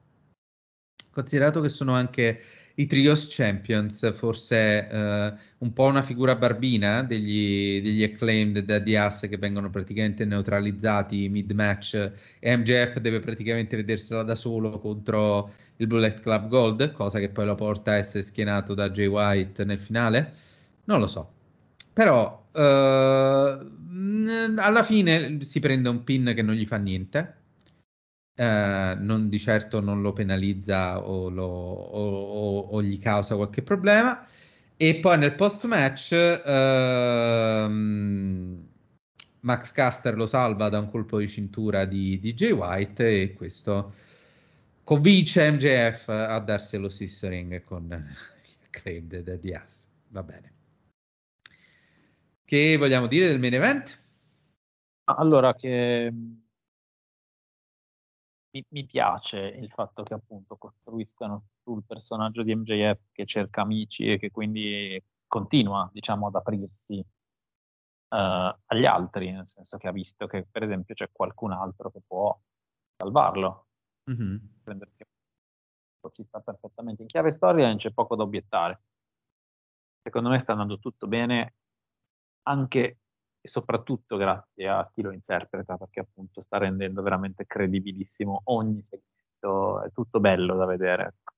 Considerato che sono anche i Trios Champions, forse eh, un po' una figura barbina degli, degli acclaimed da Diaz che vengono praticamente neutralizzati mid-match e MJF deve praticamente vedersela da solo contro il Bullet Club Gold, cosa che poi lo porta a essere schienato da Jay White nel finale. Non lo so. Però eh, alla fine si prende un pin che non gli fa niente eh, non di certo non lo penalizza o, lo, o, o, o, gli causa qualche problema. E poi nel post-match ehm, Max Caster lo salva da un colpo di cintura di, di Jay White e questo convince MJF a darsi lo stesso ring con il claim di Diaz. Va bene. Che vogliamo dire del main event? Allora, che mi, mi, piace il fatto che appunto costruiscano sul personaggio di MJF che cerca amici e che quindi continua, diciamo, ad aprirsi uh, agli altri, nel senso che ha visto che per esempio c'è qualcun altro che può salvarlo. Mm-hmm. Ci sta perfettamente. In chiave storia non c'è poco da obiettare. Secondo me sta andando tutto bene, anche e soprattutto grazie a chi lo interpreta, perché appunto sta rendendo veramente credibilissimo ogni segmento, è tutto bello da vedere. Ecco.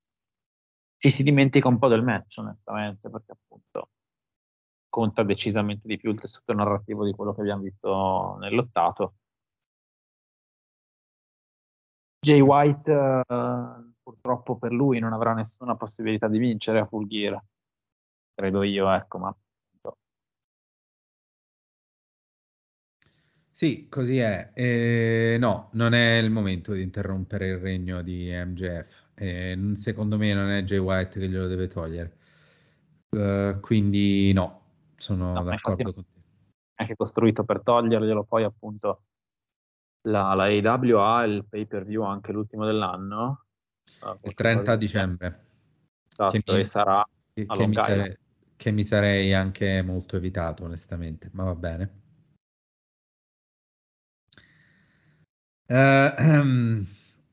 Ci si dimentica un po' del match, onestamente, perché appunto conta decisamente di più il tessuto narrativo di quello che abbiamo visto nell'ottato. Jay White uh, purtroppo per lui non avrà nessuna possibilità di vincere a Full Gear, credo io, ecco, ma Sì, così è. Eh, no, non è il momento di interrompere il regno di MJF. Eh, secondo me non è Jay White che glielo deve togliere. Uh, quindi no, sono no, d'accordo con te. È anche costruito per toglierglielo, poi appunto la, la AW ha il pay per view anche l'ultimo dell'anno. Uh, il 30 dicembre. Esatto, che mi, sarà che, che, mi sarei, che mi sarei anche molto evitato onestamente, ma va bene. Uh,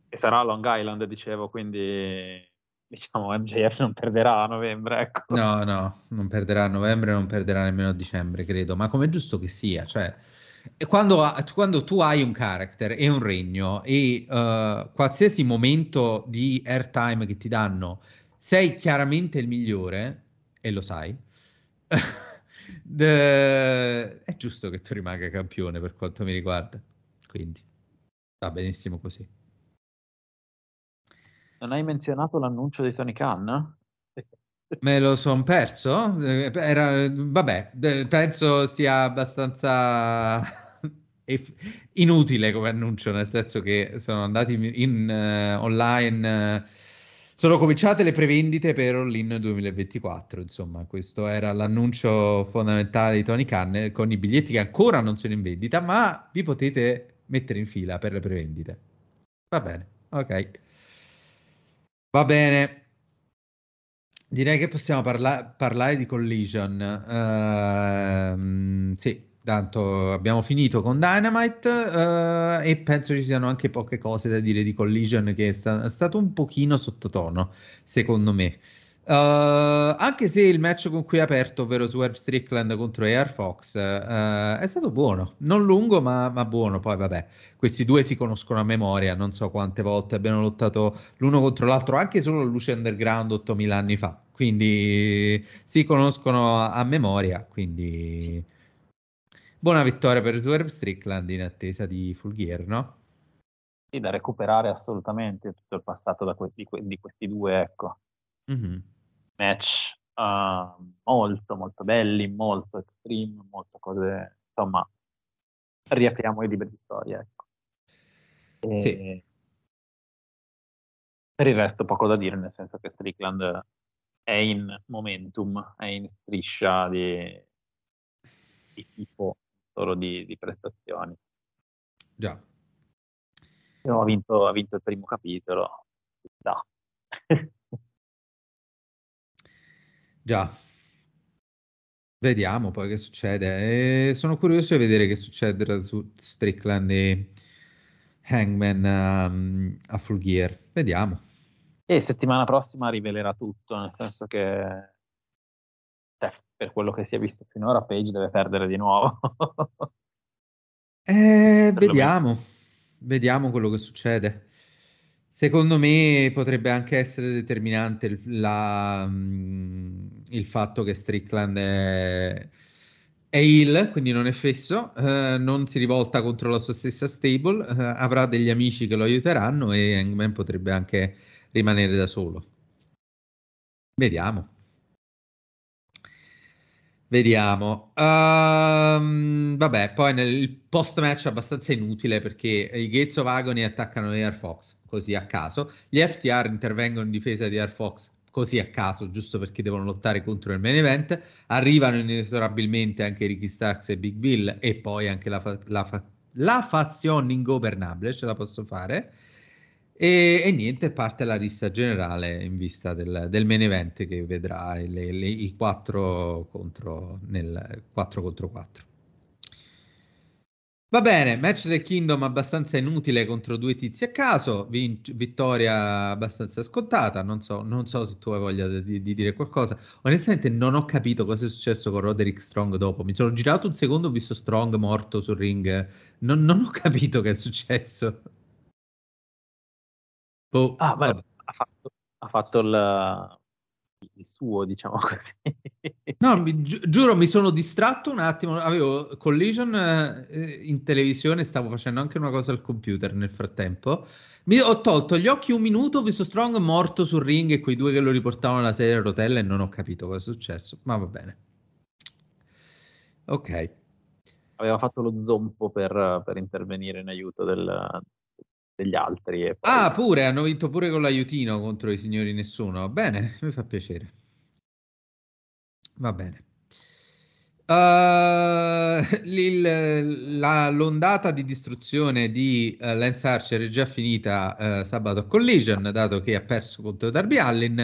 che sarà Long Island, dicevo, quindi diciamo MJF non perderà a novembre. Ecco. No, no, non perderà a novembre, non perderà nemmeno a dicembre, credo, ma come è giusto che sia, cioè quando, quando, tu hai un character e un regno e uh, qualsiasi momento di airtime che ti danno sei chiaramente il migliore e lo sai de... è giusto che tu rimanga campione per quanto mi riguarda quindi Va benissimo così. Non hai menzionato l'annuncio di Tony Khan? Me lo sono perso? Era, vabbè, penso sia abbastanza inutile come annuncio, nel senso che sono andati in uh, online. Uh, sono cominciate le prevendite per All-In 2024, insomma, questo era l'annuncio fondamentale di Tony Khan con i biglietti che ancora non sono in vendita, ma vi potete mettere in fila per le prevendite. Va bene, ok. Va bene. Direi che possiamo parla- parlare di Collision. Uh, sì, tanto abbiamo finito con Dynamite uh, e penso ci siano anche poche cose da dire di Collision che è, sta- è stato un pochino sottotono, secondo me. Uh, anche se il match con cui è aperto, ovvero Swerve Strickland contro Air Fox, uh, è stato buono, non lungo ma, ma, buono. Poi vabbè, questi due si conoscono a memoria, non so quante volte abbiano lottato l'uno contro l'altro, anche solo Luce Underground 8000 anni fa, quindi si conoscono a, a memoria, quindi buona vittoria per Swerve Strickland in attesa di Full Gear, no? Sì, da recuperare assolutamente tutto il passato que- di, que- di, questi due, ecco. Mm-hmm match uh, molto molto belli, molto extreme, molte cose, insomma, riapriamo i libri di storia. Ecco. E sì. Per il resto poco da dire, nel senso che Strickland è in momentum, è in striscia di, di tipo solo di, di prestazioni. Già. Ha vinto, ha vinto il primo capitolo. Da. Già. Vediamo poi che succede. E sono curioso di vedere che succederà su Strickland e Hangman um, a Full Gear. Vediamo. E settimana prossima rivelerà tutto, nel senso che cioè, per quello che si è visto finora Page deve perdere di nuovo. eh, vediamo. Vediamo quello che succede. Secondo me potrebbe anche essere determinante il, la, mm, il fatto che Strickland è, è heel, quindi non è fesso, eh, non si rivolta contro la sua stessa stable, eh, avrà degli amici che lo aiuteranno e Hangman potrebbe anche rimanere da solo. Vediamo. Vediamo. Um, vabbè, poi nel post match abbastanza inutile perché i Gates of Agony attaccano Air Fox così a caso. Gli FTR intervengono in difesa di Air Fox così a caso, giusto perché devono lottare contro il main event. Arrivano inesorabilmente anche Ricky Starks e Big Bill e poi anche la, fa- la, fa- la fazione ingovernabile, ce la posso fare. E, e, niente, parte la rissa generale in vista del, del main event che vedrà le, le, i 4 contro, nel 4 contro 4. Va bene, match del Kingdom abbastanza inutile contro due tizi a caso, vin- vittoria abbastanza scontata, non so, non so se tu hai voglia di, di, dire qualcosa. Onestamente non ho capito cosa è successo con Roderick Strong dopo, mi sono girato un secondo, ho visto Strong morto sul ring, non, non ho capito che è successo. Oh, ah, beh, ha fatto, ha fatto il, il suo, diciamo così. No, mi, gi- giuro, mi sono distratto un attimo. Avevo Collision eh, in televisione, stavo facendo anche una cosa al computer nel frattempo. Mi ho tolto gli occhi un minuto, ho visto Strong morto sul ring e quei due che lo riportavano alla serie a rotella e non ho capito cosa è successo, ma va bene. Ok. Aveva fatto lo zompo per, per intervenire in aiuto del, degli altri. Poi... Ah, pure, hanno vinto pure con l'aiutino contro i signori nessuno. Bene, mi fa piacere. Va bene. Uh, il, la, l'ondata di distruzione di uh, Lance Archer è già finita uh, sabato a Collision, dato che ha perso contro Darby Allin.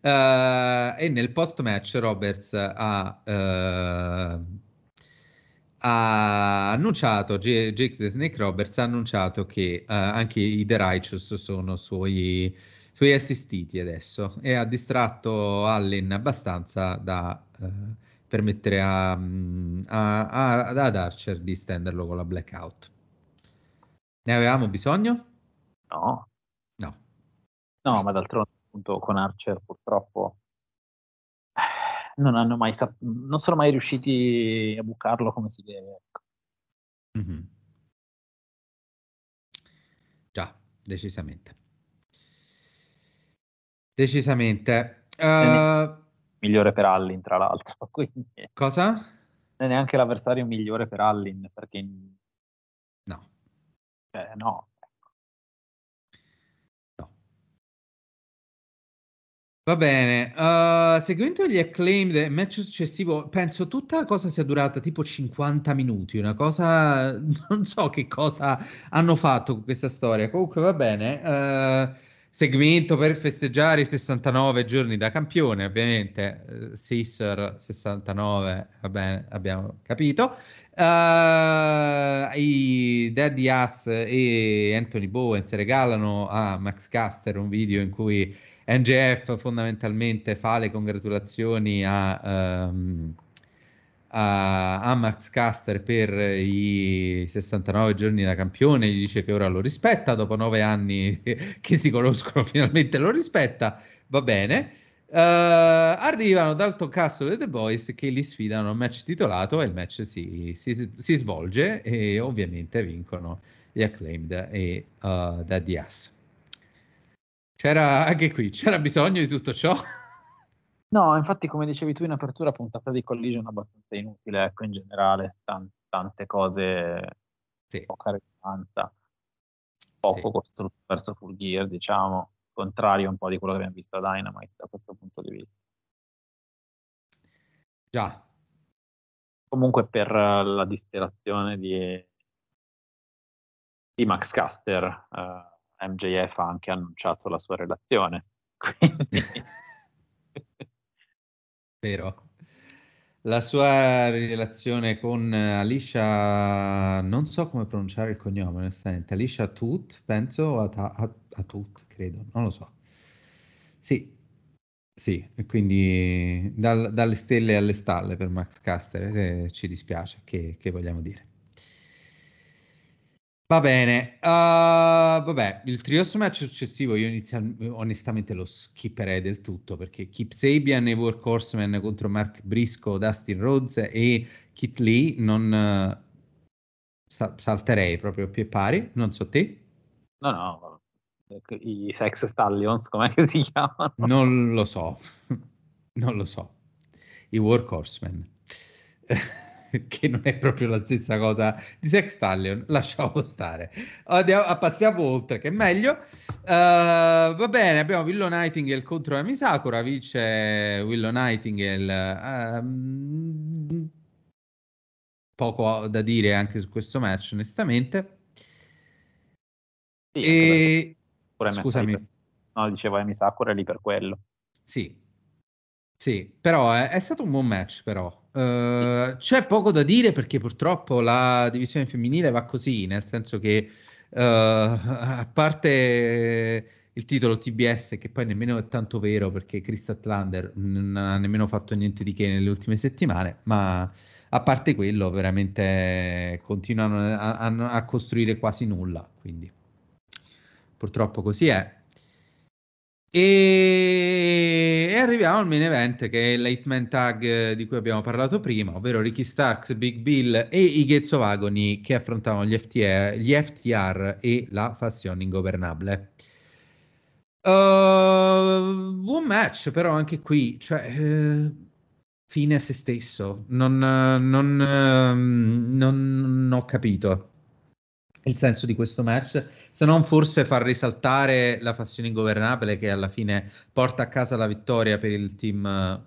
e nel post match Roberts ha ha annunciato, Jake the Snake Roberts ha annunciato che uh, anche i The Righteous sono suoi, suoi, assistiti adesso e ha distratto Allen abbastanza da uh, permettere a, a, a, ad Archer di stenderlo con la blackout. Ne avevamo bisogno? No. No. No, ma d'altronde appunto con Archer purtroppo non hanno mai sap- non sono mai riusciti a bucarlo come si deve. Mm-hmm. Già, decisamente. Decisamente. Uh... Migliore per Allin, tra l'altro. Quindi... Cosa? Non è neanche l'avversario migliore per Allin, perché... No. Eh, no, Va bene, uh, seguendo gli acclaimed del match successivo, penso tutta la cosa sia durata tipo 50 minuti, una cosa, non so che cosa hanno fatto con questa storia, comunque va bene, uh, segmento per festeggiare i 69 giorni da campione, ovviamente, uh, Sisser 69, va bene, abbiamo capito, uh, i Daddy Ass e Anthony Bowen si regalano a Max Caster un video in cui NGF fondamentalmente fa le congratulazioni a, um, a, a, Max Caster per i 69 giorni da campione, gli dice che ora lo rispetta, dopo nove anni che si conoscono finalmente lo rispetta, va bene. Uh, arrivano Dalton Castle e The Boys che li sfidano a un match titolato e il match si, si, si svolge e ovviamente vincono gli Acclaimed e uh, Daddy Ass. C'era anche qui, c'era bisogno di tutto ciò? No, infatti, come dicevi tu in apertura, puntata di Collision abbastanza inutile, ecco, in generale, Tan- tante cose, sì. poca rilevanza, poco sì. costrutto verso Full Gear, diciamo, contrario un po' di quello che abbiamo visto a Dynamite da questo punto di vista. Già. Comunque per la disperazione di, di Max Caster, uh, MJF ha anche annunciato la sua relazione. Quindi... Vero. La sua relazione con Alicia, non so come pronunciare il cognome, onestamente. Alicia Tut, penso, a, a, a Tut, credo, non lo so. Sì, sì, quindi dal, dalle stelle alle stalle per Max Caster, eh, ci dispiace, che, che vogliamo dire. Va bene, uh, vabbè, il trios match successivo io inizial- onestamente lo skipperei del tutto perché Keep Sabian e Workhorseman contro Mark Briscoe, Dustin Rhodes e Kit Lee non uh, sa- salterei proprio a pie pari, non so te. No, no, i Sex Stallions, come si chiamano? Non lo so, non lo so, i Workhorseman. che non è proprio la stessa cosa di Sex Stallion, lasciamo stare. Andiamo, passiamo oltre, che è meglio. Uh, va bene, abbiamo Willow Nightingale contro Amy Sakura, vince Willow Nightingale. Uh, poco da dire anche su questo match, onestamente. Sì, e... Scusami. Per... No, dicevo Amy Sakura lì per quello. Sì, sì, però è, è stato un buon match, però Uh, c'è poco da dire perché purtroppo la divisione femminile va così, nel senso che uh, a parte il titolo TBS, che poi nemmeno è tanto vero perché Krista Tlander non ha nemmeno fatto niente di che nelle ultime settimane, ma a parte quello veramente continuano a, a, a costruire quasi nulla, quindi purtroppo così è. E... e, arriviamo al main event che è l'Eight Man Tag di cui abbiamo parlato prima, ovvero Ricky Starks, Big Bill e i Ghezzo Vagoni che affrontavano gli FTR, gli FTR e la fazione ingovernabile. Uh, buon match, però anche qui, cioè, uh, fine a se stesso. Non, uh, non, non, non ho capito il senso di questo match, se non forse far risaltare la fazione ingovernabile che alla fine porta a casa la vittoria per il team.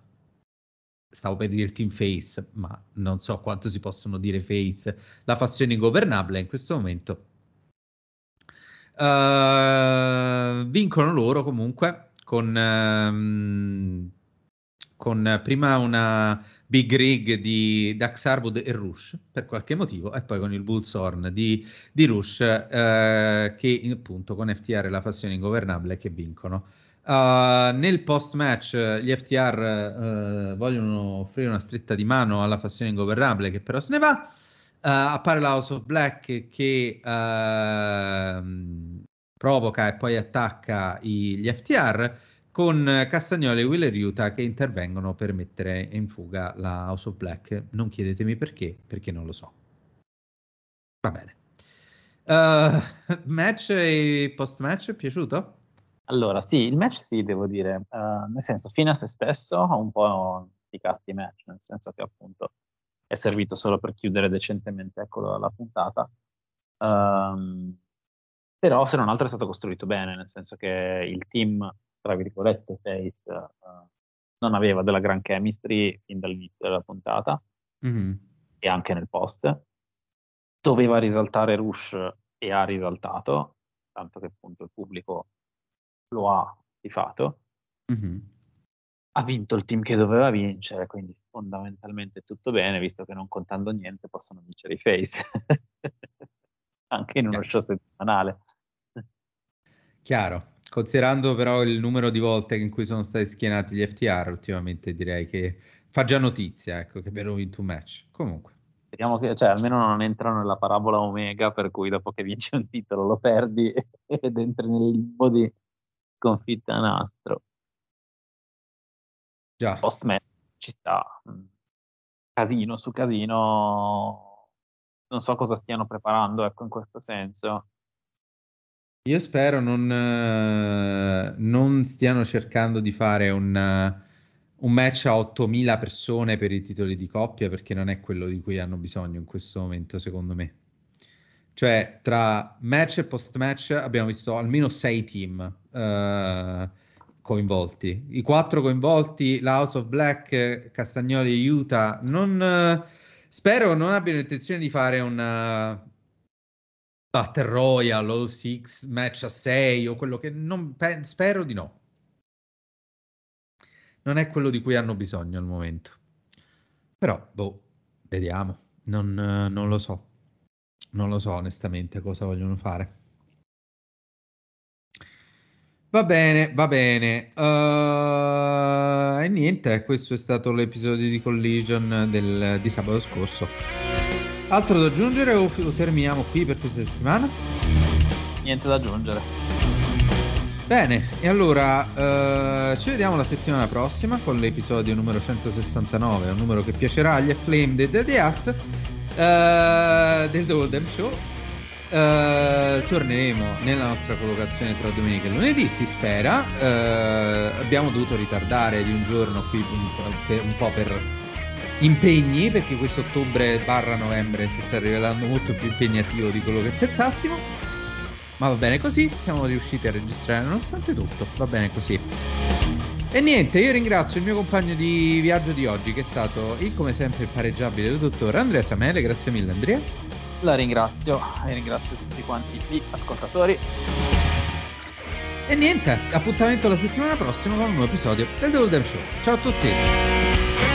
Stavo per dire il team face, ma non so quanto si possono dire face. La fazione ingovernabile in questo momento. Uh, vincono loro comunque con um, con prima una big rig di Dax Harwood e Rush per qualche motivo e poi con il Bullshorn di, di Rush eh, che appunto con FTR la fazione ingovernabile che vincono. Uh, nel post match gli FTR uh, vogliono offrire una stretta di mano alla fazione ingovernabile che però se ne va. Uh, appare la House of Black che ehm, provoca e poi attacca i, gli FTR con Castagnoli e Wheeler Utah che intervengono per mettere in fuga la House of Black. Non chiedetemi perché, perché non lo so. Va bene. Uh, match e post match è piaciuto? Allora, sì, il match sì, devo dire, uh, nel senso, fine a se stesso, ha un po' di catti match, nel senso che appunto è servito solo per chiudere decentemente ecco, la puntata. Um, però se non altro è stato costruito bene, nel senso che il team tra virgolette, Face uh, non aveva della gran chemistry fin dall'inizio della puntata mm-hmm. e anche nel post. Doveva risaltare Rush e ha risaltato, tanto che appunto il pubblico lo ha tifato. Mm-hmm. Ha vinto il team che doveva vincere, quindi fondamentalmente tutto bene, visto che non contando niente possono vincere i face. anche in uno show settimanale. Chiaro, Considerando però il numero di volte in cui sono stati schienati gli FTR, ultimamente direi che fa già notizia, ecco, che abbiano vinto un match. Comunque. Speriamo che, cioè, almeno non entrano nella parabola Omega, per cui dopo che vinci un titolo lo perdi ed entri nel limbo di sconfitta nastro. Già. Post match ci sta. Casino su casino. Non so cosa stiano preparando, ecco, in questo senso. Io spero non, eh, non stiano cercando di fare un, un, match a 8000 persone per i titoli di coppia perché non è quello di cui hanno bisogno in questo momento, secondo me. Cioè, tra match e post match abbiamo visto almeno 6 team uh, coinvolti. I quattro coinvolti, la House of Black, Castagnoli e Utah, non, uh, spero non abbiano intenzione di fare un Battle Royale o Six match a 6 o quello che non pe- spero di no. Non è quello di cui hanno bisogno al momento. Però, boh, vediamo. Non, non lo so. Non lo so onestamente cosa vogliono fare. Va bene, va bene. Uh, e niente, questo è stato l'episodio di Collision del, di sabato scorso. Altro da aggiungere o, o terminiamo qui per questa settimana? Niente da aggiungere. Bene, e allora uh, ci vediamo la settimana prossima con l'episodio numero 169, un numero che piacerà agli acclaimed e The Us uh, del Golden Show. Uh, torneremo nella nostra collocazione tra domenica e lunedì, si spera. Uh, abbiamo dovuto ritardare di un giorno qui un, un po' per impegni perché questo ottobre barra novembre si sta rivelando molto più impegnativo di quello che pensassimo. Ma va bene così siamo riusciti a registrare nonostante tutto va bene così. E niente io ringrazio il mio compagno di viaggio di oggi che è stato il come sempre impareggiabile il dottore Andrea Samele. Grazie mille Andrea. La ringrazio e ringrazio tutti quanti gli ascoltatori. E niente appuntamento la settimana prossima con un nuovo episodio del Double Show. Ciao a tutti